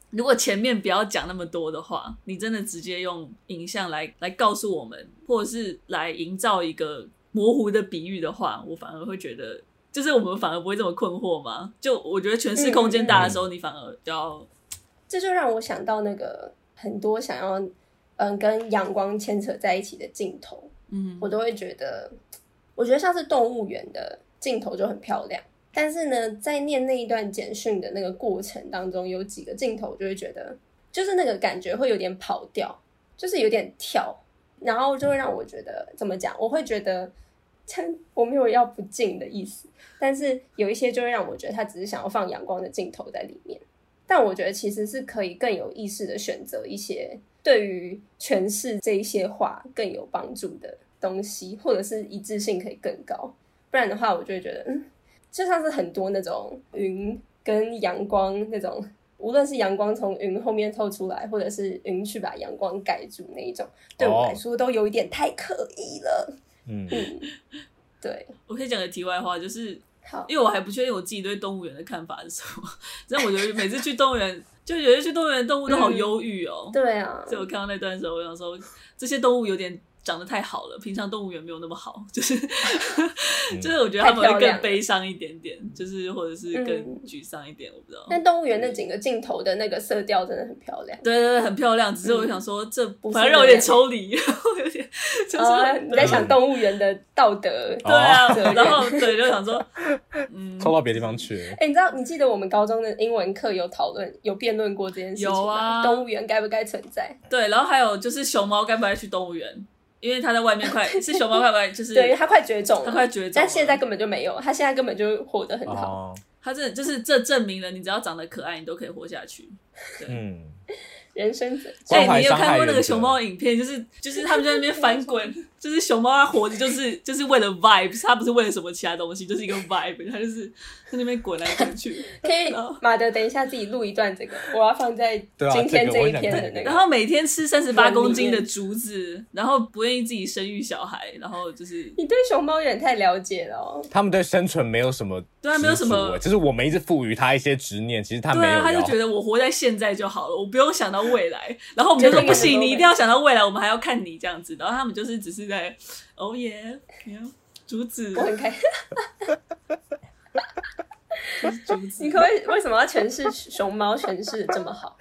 如果前面不要讲那么多的话，你真的直接用影像来来告诉我们，或者是来营造一个模糊的比喻的话，我反而会觉得，就是我们反而不会这么困惑嘛。就我觉得诠释空间大的时候，你反而就要。这就让我想到那个很多想要嗯跟阳光牵扯在一起的镜头，嗯，我都会觉得，我觉得像是动物园的镜头就很漂亮，但是呢，在念那一段简讯的那个过程当中，有几个镜头就会觉得，就是那个感觉会有点跑调，就是有点跳，然后就会让我觉得怎么讲，我会觉得，我没有要不敬的意思，但是有一些就会让我觉得他只是想要放阳光的镜头在里面。但我觉得其实是可以更有意识的选择一些对于诠释这一些话更有帮助的东西，或者是一致性可以更高。不然的话，我就会觉得，嗯，就像是很多那种云跟阳光那种，无论是阳光从云后面透出来，或者是云去把阳光盖住那一种，对我来说都有一点太刻意了。嗯，嗯，对，我可以讲个题外话，就是。因为我还不确定我自己对动物园的看法是什么，但我觉得每次去动物园，就有些去动物园动物都好忧郁哦。对啊，所以我看到那段时候，我想说这些动物有点。长得太好了，平常动物园没有那么好，就是，嗯、就是我觉得他们会更悲伤一点点，就是或者是更沮丧一点，嗯、我不知道。但动物园那几个镜头的那个色调真的很漂亮，对对对，很漂亮。只是我想说，这反正让我有点抽离，有点就是、呃、你在想动物园的道德，对啊，然后对就想说，嗯，抽到别的地方去。哎、欸，你知道，你记得我们高中的英文课有讨论、有辩论过这件事情吗？有啊，动物园该不该存在？对，然后还有就是熊猫该不该去动物园？因为它在外面快是熊猫，快快就是对，它快绝种了，它快绝种，但现在根本就没有，它现在根本就活得很好。它这就是这证明了，你只要长得可爱，你都可以活下去。对。嗯。人生者，所以你有看过那个熊猫影片？就是就是他们在那边翻滚，就是熊猫它活着就是就是为了 vibes，它不是为了什么其他东西，就是一个 vibe，它就是在那边滚来滚去。可以，马德，等一下自己录一段这个，我要放在今天这一篇的那个。然后每天吃三十八公斤的竹子，然后不愿意自己生育小孩，然后就是你对熊猫有点太了解了哦。他们对生存没有什么，对啊，没有什么，就是我们一直赋予他一些执念，其实他没有，他就觉得我活在现在就好了，我不用想到未来，然后我们就说不行，你一定要想到未来，我们还要看你这样子。然后他们就是只是在，哦耶，竹子，我很开心。竹子，你可不可以为什么要诠释熊猫诠释的这么好？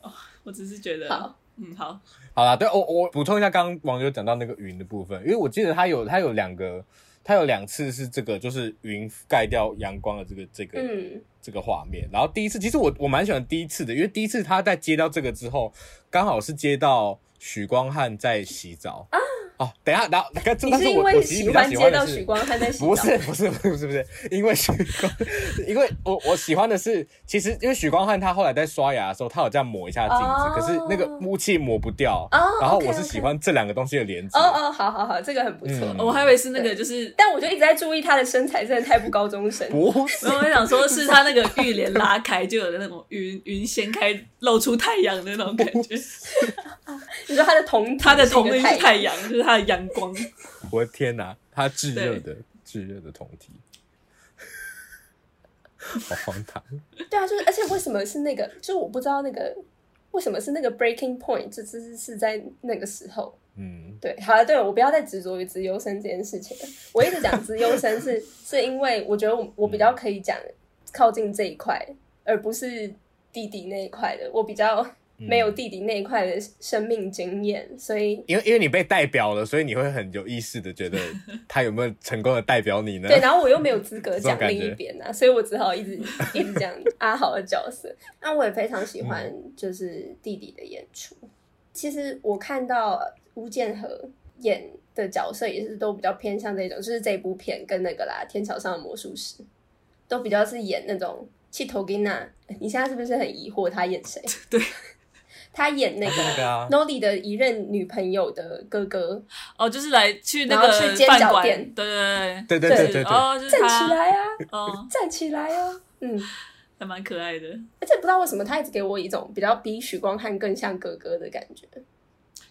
哦，我只是觉得，好，嗯，好，好啦，对，我我补充一下，刚刚网友讲到那个云的部分，因为我记得他有他有两个，他有两次是这个，就是云盖掉阳光的这个这个。嗯这个画面。然后第一次，其实我我蛮喜欢第一次的，因为第一次他在接到这个之后，刚好是接到许光汉在洗澡啊。哦，等一下，然后但是我我其实比较喜欢的是，不是不是不是不是不是，因为许光，因为我我喜欢的是，其实因为许光汉他后来在刷牙的时候，他有这样抹一下镜子，可是那个雾气抹不掉。然后我是喜欢这两个东西的连接。哦哦，好好好，这个很不错。我还以为是那个就是，但我就一直在注意他的身材，真的太不高中生。不是，我想说是他那个浴帘拉开，就有那种云云掀开，露出太阳的那种感觉。你说他的瞳，他的瞳是太阳，就是他的阳光。我的天哪，他炙热的炙热的酮体，好荒唐。对啊，就是而且为什么是那个？就是我不知道那个为什么是那个 breaking point，这这是是在那个时候。嗯，对，好了，对我不要再执着于资优生这件事情了。我一直讲资优生是 是因为我觉得我我比较可以讲靠近这一块，而不是弟弟那一块的。我比较。没有弟弟那一块的生命经验，所以因为因为你被代表了，所以你会很有意识的觉得 他有没有成功的代表你呢？对，然后我又没有资格 讲另一边啊，所以我只好一直 一直讲阿豪的角色。那我也非常喜欢就是弟弟的演出。嗯、其实我看到吴建和演的角色也是都比较偏向这种，就是这部片跟那个啦《天桥上的魔术师》都比较是演那种气头给娜。你现在是不是很疑惑他演谁？对。他演那个 Noli 的一任女朋友的哥哥。哦，就是来去那个去煎饺店，对对对对对对哦，站起来啊，哦，站起来啊，嗯，还蛮可爱的。而且不知道为什么他一直给我一种比较比许光汉更像哥哥的感觉，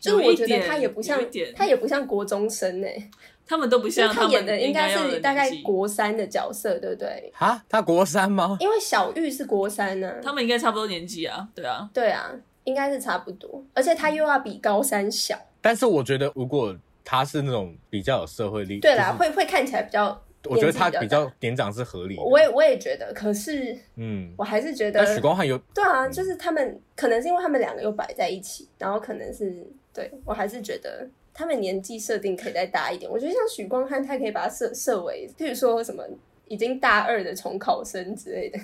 就是我觉得他也不像，他也不像国中生哎，他们都不像，他演的应该是大概国三的角色，对不对？啊，他国三吗？因为小玉是国三呢，他们应该差不多年纪啊，对啊，对啊。应该是差不多，而且他又要比高三小。但是我觉得，如果他是那种比较有社会力，对啦，会会看起来比较，我觉得他比较年长是合理的。我也我也觉得，可是，嗯，我还是觉得许光汉有对啊，就是他们可能是因为他们两个又摆在一起，然后可能是对我还是觉得他们年纪设定可以再大一点。我觉得像许光汉，他可以把他设设为，譬如说什么已经大二的重考生之类的。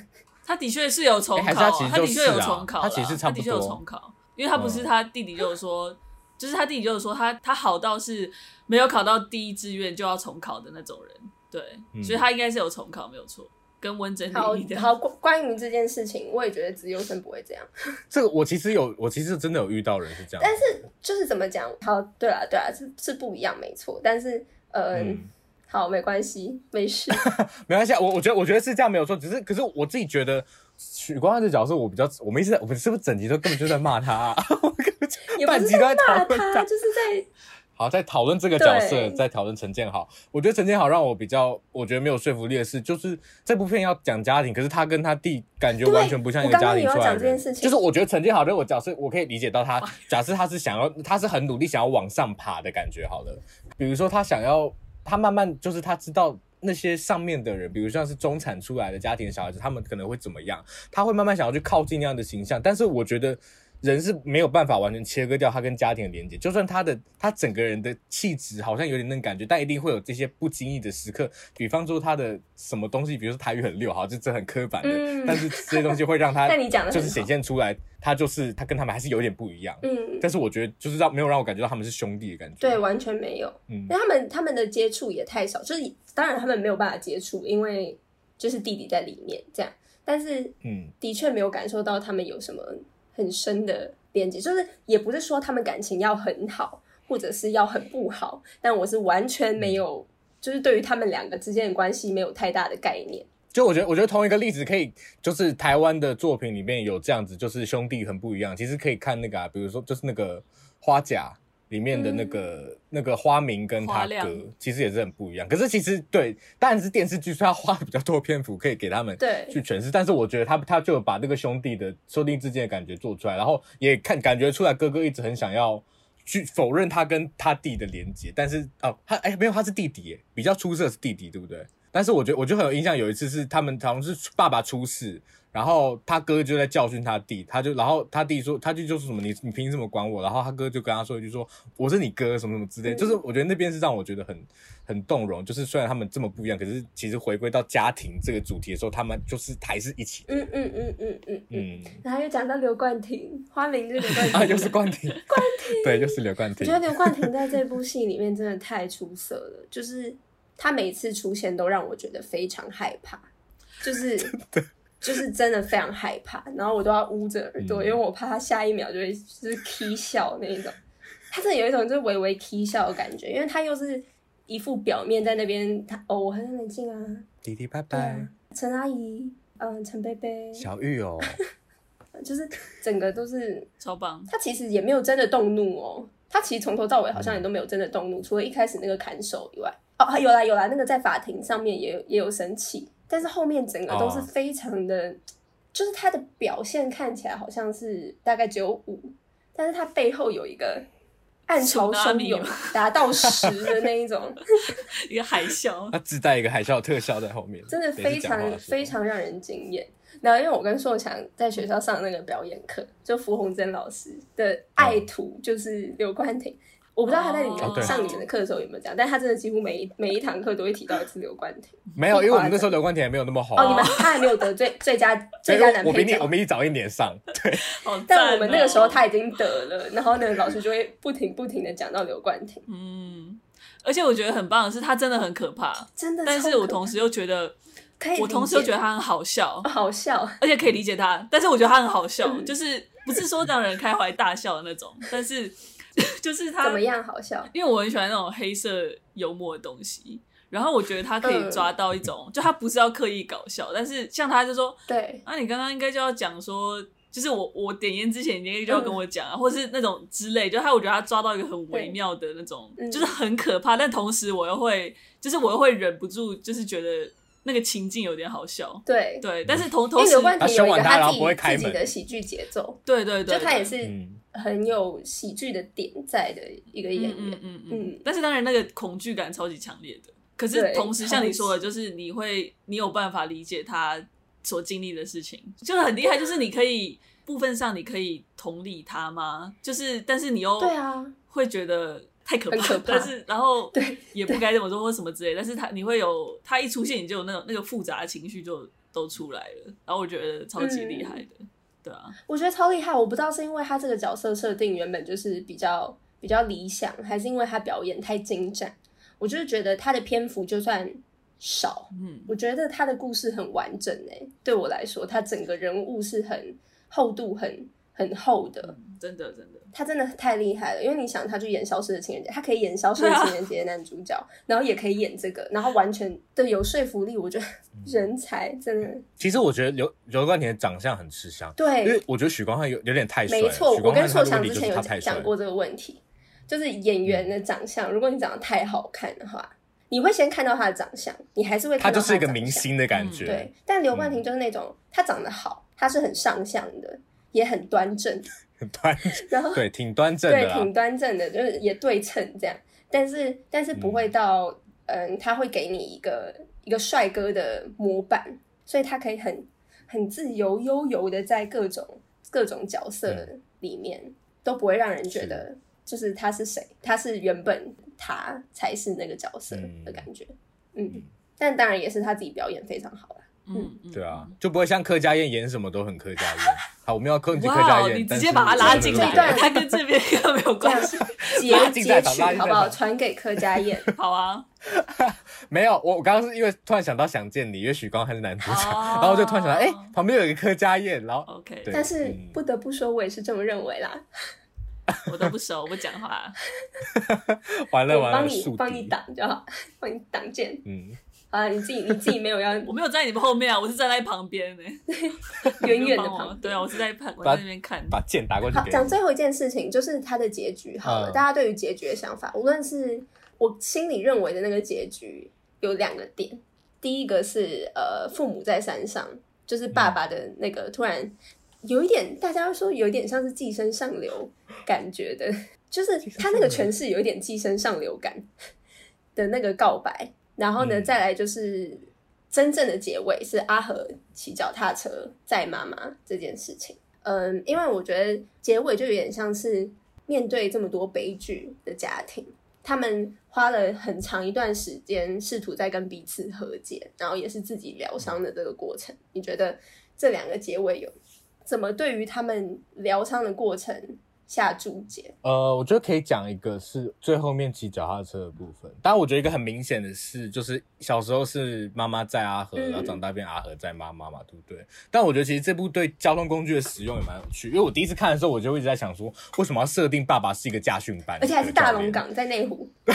他的确是有重考，他的确有重考，他其实差不多，他的确有重考，因为他不是他弟弟，就是说，就是他弟弟就是说，他他好到是没有考到第一志愿就要重考的那种人，对，所以他应该是有重考，没有错，跟温真菱一样。好，关于这件事情，我也觉得资优生不会这样。这个我其实有，我其实真的有遇到人是这样，但是就是怎么讲？好，对啊，对啊，是是不一样，没错，但是呃。好，没关系，没事，没关系。我我觉得，我觉得是这样，没有错。只是，可是我自己觉得许光汉这角色，我比较，我们一直在，我们是不是整集都根本就在骂他、啊？半 集都在讨论他，就是在好在讨论这个角色，在讨论陈建豪。我觉得陈建豪让我比较，我觉得没有说服力的是，就是这部片要讲家庭，可是他跟他弟感觉完全不像一个家庭出来的人。就是我觉得陈建豪这个角色，我可以理解到他，假设他是想要，他是很努力想要往上爬的感觉。好了，比如说他想要。他慢慢就是他知道那些上面的人，比如像是中产出来的家庭小孩子，他们可能会怎么样，他会慢慢想要去靠近那样的形象。但是我觉得人是没有办法完全切割掉他跟家庭的连接，就算他的他整个人的气质好像有点那种感觉，但一定会有这些不经意的时刻。比方说他的什么东西，比如说台语很溜，哈，这这很刻板的，嗯、但是这些东西会让他 就是显现出来。他就是他跟他们还是有点不一样，嗯，但是我觉得就是让没有让我感觉到他们是兄弟的感觉，对，完全没有，嗯，那他们他们的接触也太少，就是当然他们没有办法接触，因为就是弟弟在里面这样，但是嗯，的确没有感受到他们有什么很深的连接，就是也不是说他们感情要很好，或者是要很不好，但我是完全没有，嗯，就是对于他们两个之间的关系没有太大的概念。就我觉得，我觉得同一个例子可以，就是台湾的作品里面有这样子，就是兄弟很不一样。其实可以看那个啊，比如说就是那个花甲里面的那个、嗯、那个花名跟他哥，其实也是很不一样。可是其实对，当然是电视剧，所以他花了比较多篇幅可以给他们对去诠释。但是我觉得他他就把那个兄弟的兄弟之间的感觉做出来，然后也看感觉出来哥哥一直很想要去否认他跟他弟的连接，但是哦，他哎没有，他是弟弟耶，比较出色是弟弟，对不对？但是我觉得，我就很有印象，有一次是他们好像是爸爸出事，然后他哥就在教训他弟，他就然后他弟说，他弟就说什么你你凭什么管我？然后他哥就跟他说一句说我是你哥什么什么之类，嗯、就是我觉得那边是让我觉得很很动容，就是虽然他们这么不一样，可是其实回归到家庭这个主题的时候，他们就是还是一起的。嗯嗯嗯嗯嗯嗯。然后又讲到刘冠廷，花名就是刘冠廷 啊，又是冠廷，冠廷 对，又是刘冠廷。我觉得刘冠廷在这部戏里面真的太出色了，就是他每次出现都让我觉得非常害怕，就是。就是真的非常害怕，然后我都要捂着耳朵，嗯、因为我怕他下一秒就会就是啼笑那一种。他真的有一种就是微微啼笑的感觉，因为他又是一副表面在那边，他哦，我很冷静啊，弟弟拜拜，陈阿姨，嗯，陈贝贝，小玉哦，就是整个都是 超棒。他其实也没有真的动怒哦，他其实从头到尾好像也都没有真的动怒，嗯、除了一开始那个砍手以外，哦，有啦有啦，那个在法庭上面也有也有生气。但是后面整个都是非常的，oh. 就是他的表现看起来好像是大概只有五，但是他背后有一个暗潮汹涌 达到十的那一种，一个海啸，他自带一个海啸特效在后面，真的非常非常让人惊艳。然后因为我跟硕强在学校上那个表演课，就符宏珍老师的爱徒就是刘冠廷。我不知道他在里面上你们的课的时候有没有讲，哦、但他真的几乎每一每一堂课都会提到一次刘冠廷。没有，因为我们那时候刘冠廷还没有那么红。哦，你们他还没有得最最佳 最佳男配角。我比你我比你早一年上，对。哦、但我们那个时候他已经得了，然后那个老师就会不停不停的讲到刘冠廷。嗯，而且我觉得很棒的是，他真的很可怕，真的。但是我同时又觉得，可以，我同时又觉得他很好笑，好笑，而且可以理解他。但是我觉得他很好笑，嗯、就是不是说让人开怀大笑的那种，但是。就是他怎么样好笑？因为我很喜欢那种黑色幽默的东西，然后我觉得他可以抓到一种，嗯、就他不是要刻意搞笑，但是像他就说，对，那、啊、你刚刚应该就要讲说，就是我我点烟之前，你应该就要跟我讲啊，嗯、或是那种之类，就他我觉得他抓到一个很微妙的那种，就是很可怕，但同时我又会，就是我又会忍不住，就是觉得。那个情境有点好笑，对。对，但是同同时，刘冠廷有一个他自己自己的喜剧节奏，对对对，就他也是很有喜剧的点在的一个演员，嗯嗯嗯。但是当然那个恐惧感超级强烈的，可是同时像你说的，就是你会你有办法理解他所经历的事情，就是很厉害，就是你可以部分上你可以同理他吗？就是但是你又对啊，会觉得。太可怕，可怕，但是然后对也不该这么说或什么之类，但是他你会有他一出现，你就有那种那个复杂的情绪就都出来了，然后我觉得超级厉害的，嗯、对啊，我觉得超厉害，我不知道是因为他这个角色设定原本就是比较比较理想，还是因为他表演太精湛，我就是觉得他的篇幅就算少，嗯，我觉得他的故事很完整诶，对我来说，他整个人物是很厚度很。很厚的，嗯、真的真的，他真的太厉害了。因为你想，他去演《消失的情人节》，他可以演《消失的情人节》的男主角，啊、然后也可以演这个，然后完全的有说服力。我觉得人才真的。其实我觉得刘刘冠廷的长相很吃香，对，因为我觉得许光汉有有点太帅。没错，我跟硕强之前有讲过这个问题，就是演员的长相，嗯、如果你长得太好看的话，你会先看到他的长相，你还是会看到他，他就是一个明星的感觉。嗯、对，但刘冠廷就是那种、嗯、他长得好，他是很上相的。也很端正，很端，然后对，挺端正的，对，挺端正的，就是也对称这样，但是但是不会到，嗯，嗯，他会给你一个一个帅哥的模板，所以他可以很很自由悠游的在各种各种角色里面、嗯、都不会让人觉得就是他是谁，他是原本他才是那个角色的感觉，嗯，嗯，但当然也是他自己表演非常好了。嗯，对啊，就不会像柯佳嬿演什么都很柯佳嬿。好，我们要控制柯佳嬿，你直接把他拉进来，他跟这边根本没有关系。拉进来，好不好？传给柯佳嬿。好啊。没有，我我刚刚是因为突然想到想见你，因为许光汉是男主角，然后我就突然想到，哎，旁边有一个柯佳嬿，然后 OK。但是不得不说，我也是这么认为啦。我都不熟，我不讲话。完了完了，帮你帮你挡就好，帮你挡箭。嗯。啊，你自己你自己没有要，我没有在你们后面啊，我是站在旁边呢，远远的旁。对啊，我是在旁，我在那边看，把剑打过去。好，讲最后一件事情，就是他的结局。好了，大家对于结局的想法，无论是我心里认为的那个结局，有两个点。第一个是呃，父母在山上，就是爸爸的那个突然有一点，大家说有一点像是寄生上流感觉的，就是他那个诠释有一点寄生上流感的那个告白。然后呢，嗯、再来就是真正的结尾是阿和骑脚踏车载妈妈这件事情。嗯，因为我觉得结尾就有点像是面对这么多悲剧的家庭，他们花了很长一段时间试图在跟彼此和解，然后也是自己疗伤的这个过程。你觉得这两个结尾有怎么对于他们疗伤的过程下注解？呃，我觉得可以讲一个是最后面骑脚踏车的部分。当然，我觉得一个很明显的是，就是小时候是妈妈在阿和，嗯、然后长大变阿和在妈妈嘛，对不对？但我觉得其实这部对交通工具的使用也蛮有趣，因为我第一次看的时候，我就一直在想说，为什么要设定爸爸是一个驾训班，而且还是大龙港在内湖？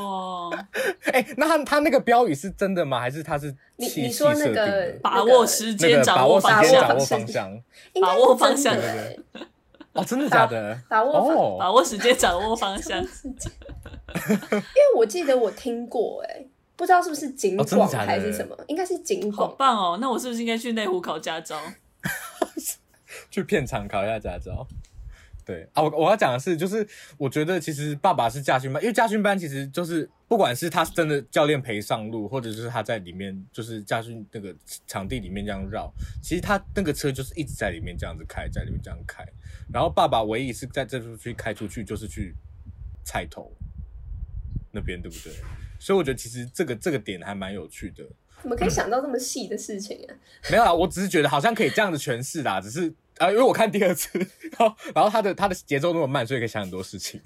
哦，哎、欸，那他他那个标语是真的吗？还是他是你你说那个把握时间，掌握方向，掌握方向，把握方向，对不对？哦，真的假的？把握、哦、把握时间，掌握方向。因为我记得我听过、欸，哎，不知道是不是警广还是什么，应该是警广。好棒哦！那我是不是应该去内湖考驾照？去片场考一下驾照。对啊，我我要讲的是，就是我觉得其实爸爸是驾训班，因为驾训班其实就是不管是他是真的教练陪上路，或者是他在里面就是驾训那个场地里面这样绕，其实他那个车就是一直在里面这样子开，在里面这样开。然后爸爸唯一是在这出去开出去，就是去菜头那边，对不对？所以我觉得其实这个这个点还蛮有趣的。怎么可以想到这么细的事情啊？没有啊，我只是觉得好像可以这样子诠释啦，只是。啊，因为我看第二次，然后然后他的他的节奏那么慢，所以可以想很多事情。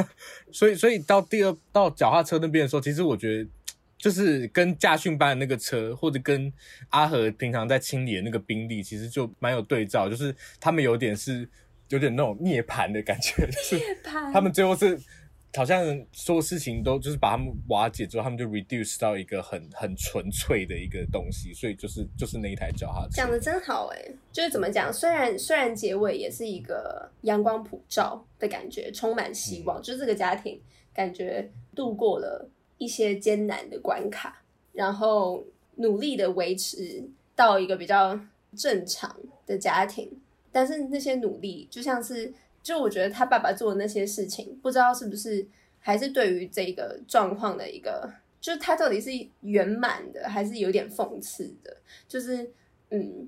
所以所以到第二到脚踏车那边的时候，其实我觉得就是跟驾训班的那个车，或者跟阿和平常在清理的那个兵力，其实就蛮有对照，就是他们有点是有点那种涅槃的感觉，涅槃，他们最后是。好像所有事情都就是把他们瓦解之后，他们就 reduce 到一个很很纯粹的一个东西，所以就是就是那一台脚踏车。讲的真好哎、欸，就是怎么讲？虽然虽然结尾也是一个阳光普照的感觉，充满希望，嗯、就是这个家庭感觉度过了一些艰难的关卡，然后努力的维持到一个比较正常的家庭，但是那些努力就像是。就我觉得他爸爸做的那些事情，不知道是不是还是对于这个状况的一个，就是他到底是圆满的，还是有点讽刺的？就是，嗯，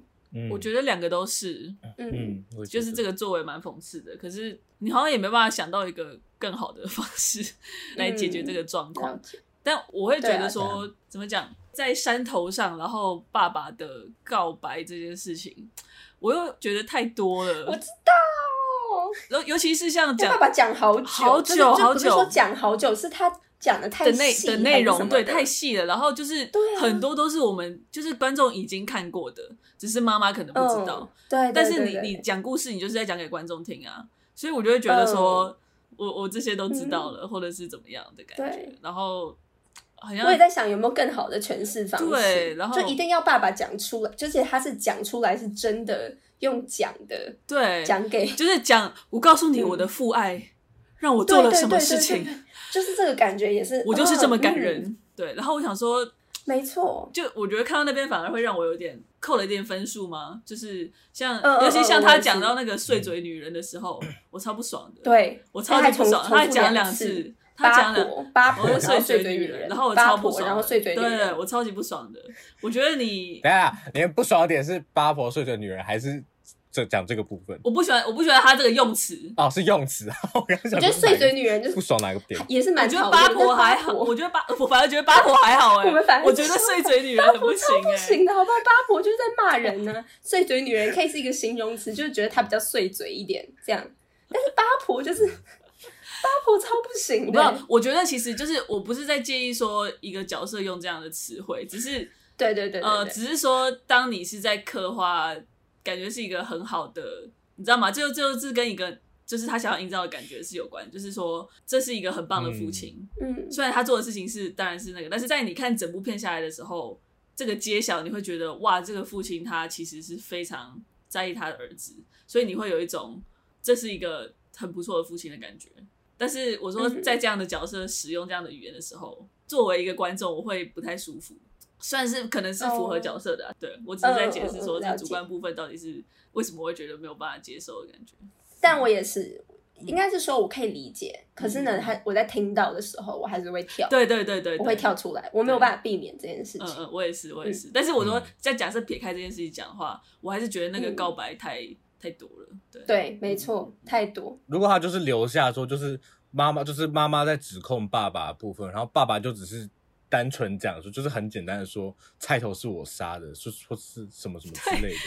我觉得两个都是，嗯，就是这个作为蛮讽刺的，可是你好像也没办法想到一个更好的方式来解决这个状况。嗯，但我会觉得说，啊，怎么讲，在山头上，然后爸爸的告白这件事情，我又觉得太多了。我知道。尤尤其是像讲爸爸讲好久好久好久，说讲好久是他讲的太细的内容，对，太细了。然后就是很多都是我们就是观众已经看过的，只是妈妈可能不知道。对，但是你你讲故事，你就是在讲给观众听啊，所以我就会觉得说，我我这些都知道了，或者是怎么样的感觉。然后好像我也在想有没有更好的诠释方式，对，然后就一定要爸爸讲出来，就是他是讲出来是真的。用讲的，对，讲给就是讲，我告诉你我的父爱，嗯、让我做了什么事情，就是这个感觉也是，我就是这么感人，嗯、对。然后我想说，没错，就我觉得看到那边反而会让我有点扣了一点分数嘛，就是像、嗯、尤其像他讲到那个碎嘴女人的时候，嗯、我超不爽的，对我超级不爽，他还讲两次。他讲了八婆，碎嘴女人，然后我超不爽，然后碎嘴女人，对，我超级不爽的。我觉得你，等下，你不爽的点是八婆碎嘴女人，还是这讲这个部分？我不喜欢，我不喜欢他这个用词。哦，是用词。我刚我觉得碎嘴女人就是不爽哪个点？也是蛮。我觉得八婆还好，我觉得八，我反而觉得八婆还好哎。我们反我觉得碎嘴女人很不行哎。不行的好不好？八婆就是在骂人呢。碎嘴女人可以是一个形容词，就是觉得她比较碎嘴一点这样。但是八婆就是。八婆超不行，我不知道。我觉得其实就是我不是在介意说一个角色用这样的词汇，只是对对对，对，呃，只是说当你是在刻画，感觉是一个很好的，你知道吗？就就是跟一个就是他想要营造的感觉是有关，就是说这是一个很棒的父亲。嗯，虽然他做的事情是当然是那个，但是在你看整部片下来的时候，这个揭晓你会觉得哇，这个父亲他其实是非常在意他的儿子，所以你会有一种这是一个很不错的父亲的感觉。但是我说，在这样的角色使用这样的语言的时候，嗯、作为一个观众，我会不太舒服。虽然是可能是符合角色的、对我只是在解释说，这主观部分到底是为什么会觉得没有办法接受的感觉。但我也是，应该是说我可以理解，嗯、可是呢，他我在听到的时候，我还是会跳。对对对对，我会跳出来，我没有办法避免这件事情。嗯嗯，我也是，我也是。嗯、但是我说，在假设撇开这件事情讲的话，我还是觉得那个告白太、嗯、太多了。对对，没错，太多。如果他就是留下说，就是妈妈，就是妈妈在指控爸爸的部分，然后爸爸就只是单纯讲说，就是很简单的说，菜头是我杀的，说说是什么什么之类的。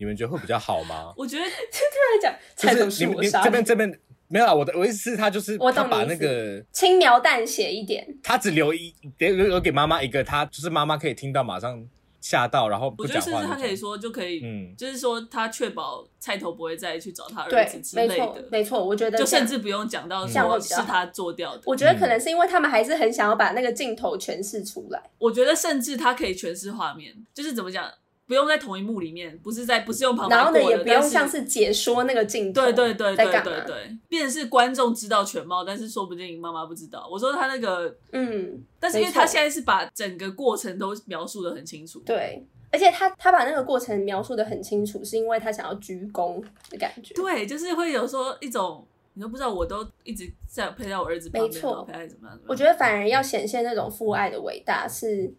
你们觉得会比较好吗？我觉得 就突然讲，菜头是你们你这边这边没有啊。我的我意思是，他就是他把那个轻描淡写一点，他只留一留留给妈妈一个，他就是妈妈可以听到，马上吓到，然后不讲话。我觉得甚至他可以说就可以，嗯，就是说他确保菜头不会再去找他儿子之类的。没错，我觉得就甚至不用讲到说是他做掉的。我觉得可能是因为他们还是很想要把那个镜头诠释出来。我觉得甚至他可以诠释画面，就是怎么讲？不用在同一幕里面，不是在，不是用旁白然后呢，也不用像是解说那个镜头，对对对对对对，便是观众知道全貌，但是说不定妈妈不知道。我说他那个，嗯，但是因为他现在是把整个过程都描述的很清楚，对，而且他他把那个过程描述的很清楚，是因为他想要鞠躬的感觉，对，就是会有说一种你都不知道，我都一直在陪在我儿子旁边，没错，陪他怎么样？我觉得反而要显现那种父爱的伟大是。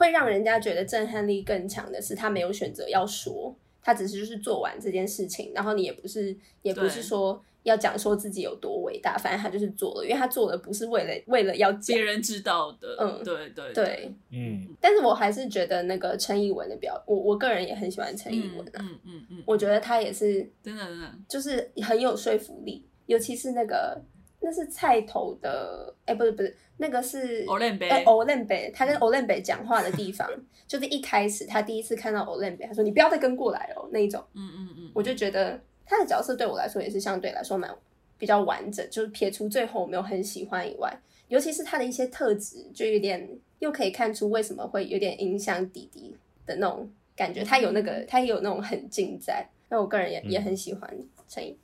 会让人家觉得震撼力更强的是，他没有选择要说，他只是就是做完这件事情，然后你也不是也不是说要讲说自己有多伟大，反正他就是做了，因为他做的不是为了为了要别人知道的，嗯，对对对，对，嗯。但是我还是觉得那个陈艺文的表，我我个人也很喜欢陈艺文啊，嗯嗯嗯，我觉得他也是真的真的就是很有说服力，尤其是那个。那是菜头的，哎、欸，不是不是，那个是欧练北，哎，欧练北，他跟欧练北讲话的地方，就是一开始他第一次看到欧练北，他说你不要再跟过来哦，那一种，嗯嗯嗯，我就觉得他的角色对我来说也是相对来说蛮比较完整，就是撇除最后我没有很喜欢以外，尤其是他的一些特质，就有点又可以看出为什么会有点影响弟弟的那种感觉，他有那个他也有那种很劲在，那我个人也、嗯、也很喜欢陈毅。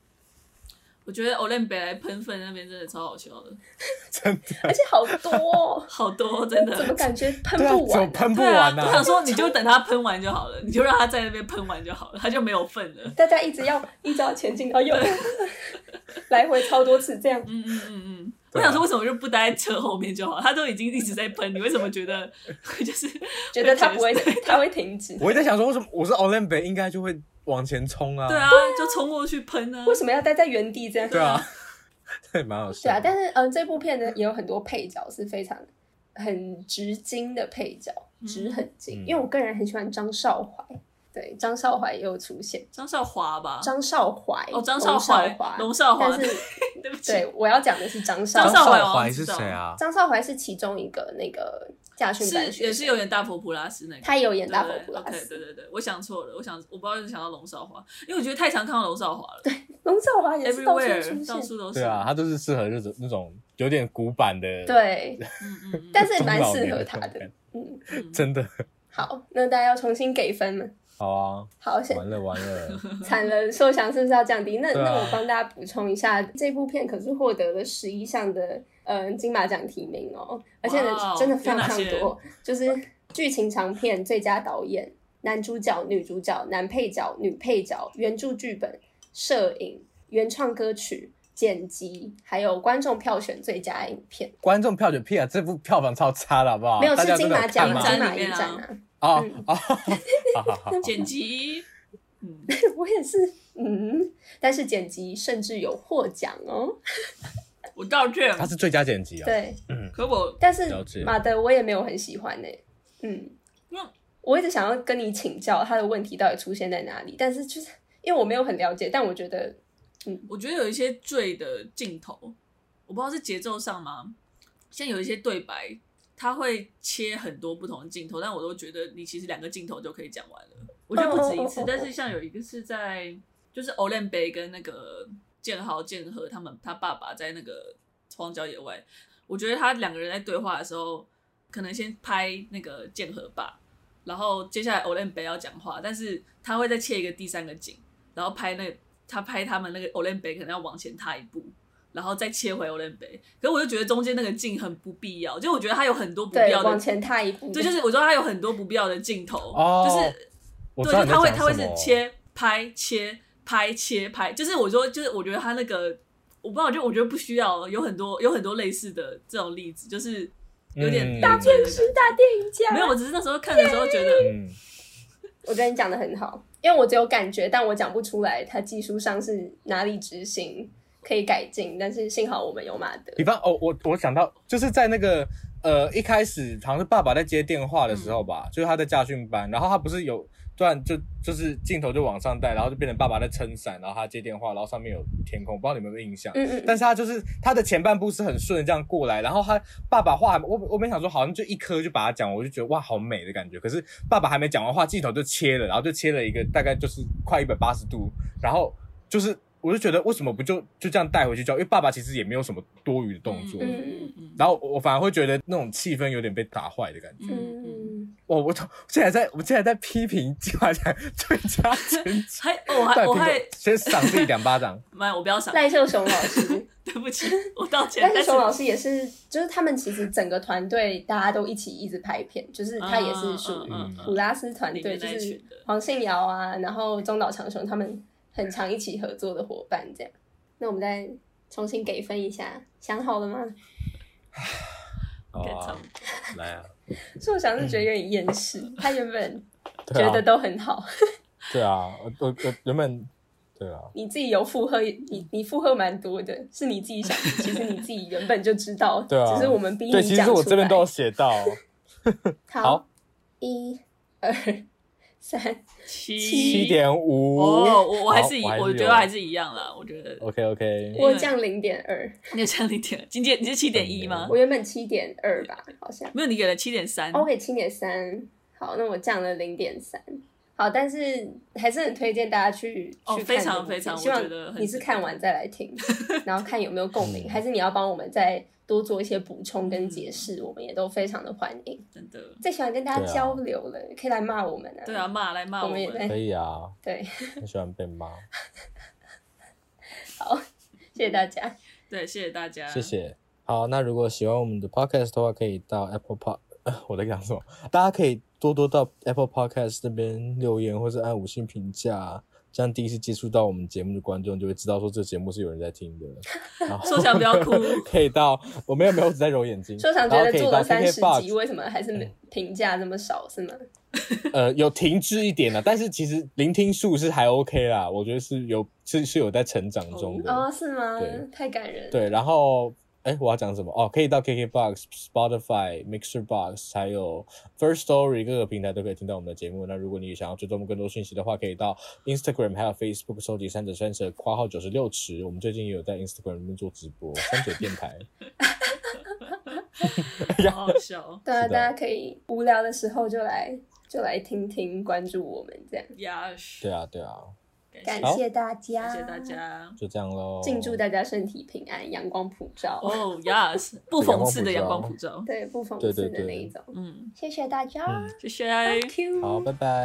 我觉得欧练北来喷粪那边真的超好笑的，真的，而且好多、哦、好多，真的，怎么感觉喷不完？喷不完呢、啊？我想说，你就等他喷完就好了，你就让他在那边喷完就好了，他就没有粪了。大家一直要一直要前进，然后又 来回超多次这样。嗯嗯嗯嗯。我想说，为什么就不待在车后面就好？他都已经一直在喷，你为什么觉得就是觉得他不会，他会停止？我也在想说，为什么我是欧练北，应该就会。往前冲啊！对啊，就冲过去喷啊！为什么要待在原地这样？对啊，对，蛮好笑。对啊，但是嗯，这部片呢也有很多配角是非常很直经的配角，直很经。因为我个人很喜欢张少怀，对，张少怀也有出现。张少华吧？张少怀哦，张少怀，龙少华。但是 对不起，对，我要讲的是张少怀是谁啊？张少怀是其中一个那个。驾训班是也是有演大佛普拉斯那个，他也有演大佛普拉斯。对对，对对对，我想错了，我想我不知道是想到龙少华，因为我觉得太常看到龙少华了。对，龙少华也是到处出现，到处都是。对啊，他就是适合那种那种有点古板的。对，嗯嗯，但是也蛮适合他的，嗯，真的。好，那大家要重新给分了。好啊，好，完了完了，惨了，寿祥是不是要降低？那那我帮大家补充一下，这部片可是获得了十一项的嗯金马奖提名哦，而且呢真的非常多，就是剧情长片最佳导演、男主角、女主角、男配角、女配角、原著剧本、摄影、原创歌曲、剪辑，还有观众票选最佳影片。观众票选片啊，这部票房超差了，好不好？没有，是金马奖，金马影展啊。啊啊！好好好，剪辑，嗯，我也是，嗯，但是剪辑甚至有获奖哦。我道歉，他是最佳剪辑啊。对，嗯，可我但是马德我也没有很喜欢呢。嗯，那我一直想要跟你请教他的问题到底出现在哪里，但是就是因为我没有很了解，但我觉得，嗯，我觉得有一些醉的镜头，我不知道是节奏上吗？现在有一些对白。他会切很多不同的镜头，但我都觉得你其实两个镜头就可以讲完了。我觉得不止一次，但是像有一个是在就是欧练北跟那个建豪建和他们他爸爸在那个荒郊野外，我觉得他两个人在对话的时候，可能先拍那个建和爸，然后接下来 Olen 北要讲话，但是他会再切一个第三个景，然后拍那个他拍他们那个 Olen 北可能要往前踏一步。然后再切回 olin 北，可是我就觉得中间那个镜很不必要，就我觉得他有很多不必要的往前踏一步，对，就是我说他有很多不必要的镜头，哦、就是对，就他会他会是切拍切拍切拍，就是我说就是我觉得他那个我不知道，就我觉得不需要，有很多有很多类似的这种例子，就是有点大片师、大电影家。没有，我只是那时候看的时候觉得，我觉得你讲的很好，因为我只有感觉，但我讲不出来，他技术上是哪里执行可以改进。但是幸好我们有马德。比方哦，我我想到就是在那个呃一开始好像是爸爸在接电话的时候吧，嗯、就是他在家训班，然后他不是有。突然就就是镜头就往上带，然后就变成爸爸在撑伞，然后他接电话，然后上面有天空，不知道你们有没有印象？嗯嗯。但是他就是他的前半部是很顺的这样过来，然后他爸爸话我我没想说好像就一颗就把它讲，我就觉得哇好美的感觉。可是爸爸还没讲完话，镜头就切了，然后就切了一个大概就是快一百八十度，然后就是我就觉得为什么不就就这样带回去教？因为爸爸其实也没有什么多余的动作，嗯嗯嗯。然后我反而会觉得那种气氛有点被打坏的感觉。嗯嗯。我我现在在，我现在在批评金马奖最佳剪辑，还 我还我还先赏自己两巴掌。没有，我不要赏赖秀雄老师，对不起，我道歉。赖秀雄老师也是，就是他们其实整个团队大家都一起一直拍片，就是他也是属于普拉斯团队，就是黄信尧啊，然后中岛长雄他们很常一起合作的伙伴这样。那我们再重新给分一下，想好了吗？好啊，来啊！硕翔是觉得有点厌世，嗯、他原本觉得都很好。对啊，我我我原本对啊，你自己有附和，你你附和蛮多的，是你自己想，其实你自己原本就知道，对啊，只是我们逼你讲出来。对，其实我这边都有写到。好，一二。三七七点五哦，我我还是一，我觉得还是一样啦。我觉得 OK OK，我降零点二，你有降零点二？今天你是七点一吗？我原本七点二吧，好像没有，你给了七点三，我给七点三。好，那我降了零点三。好，但是还是很推荐大家去去看，非常非常，希望你是看完再来听，然后看有没有共鸣，还是你要帮我们再。多做一些补充跟解释，嗯、我们也都非常的欢迎。真的，最喜欢跟大家交流了，啊、可以来骂我们啊！对啊，骂来骂我们，我们也可以啊。对，很喜欢被骂。好，谢谢大家。对，谢谢大家，谢谢。好，那如果喜欢我们的 Podcast 的话，可以到 Apple Pod，我在讲什么？大家可以多多到 Apple Podcast 那边留言，或是按五星评价。这样第一次接触到我们节目的观众就会知道说这节目是有人在听的。说想不要哭，可以到我没有没有只在揉眼睛。说想觉得做了三十集，为什么还是评价这么少？是吗？呃，有停滞一点了，但是其实聆听数是还 OK 啦，我觉得是有是是有在成长中的。哦，是吗？对，太感人。对，然后。哎，我要讲什么？哦，可以到 KKBOX、Spotify、Mixer Box，还有 First Story 各个平台都可以听到我们的节目。那如果你想要追踪我们更多讯息的话，可以到 Instagram 还有 Facebook 收集三者三者括号九十六尺。我们最近也有在 Instagram 里面做直播，三嘴电台。好好笑。对啊，大家可以无聊的时候就来就来听听，关注我们这样。Yes。对啊，对啊。感谢大家，谢谢大家，就这样喽。敬祝大家身体平安，阳光普照。哦，yes，不讽刺的阳光普照，对，不讽刺的那一种。嗯，谢谢大家，谢谢，好，拜拜。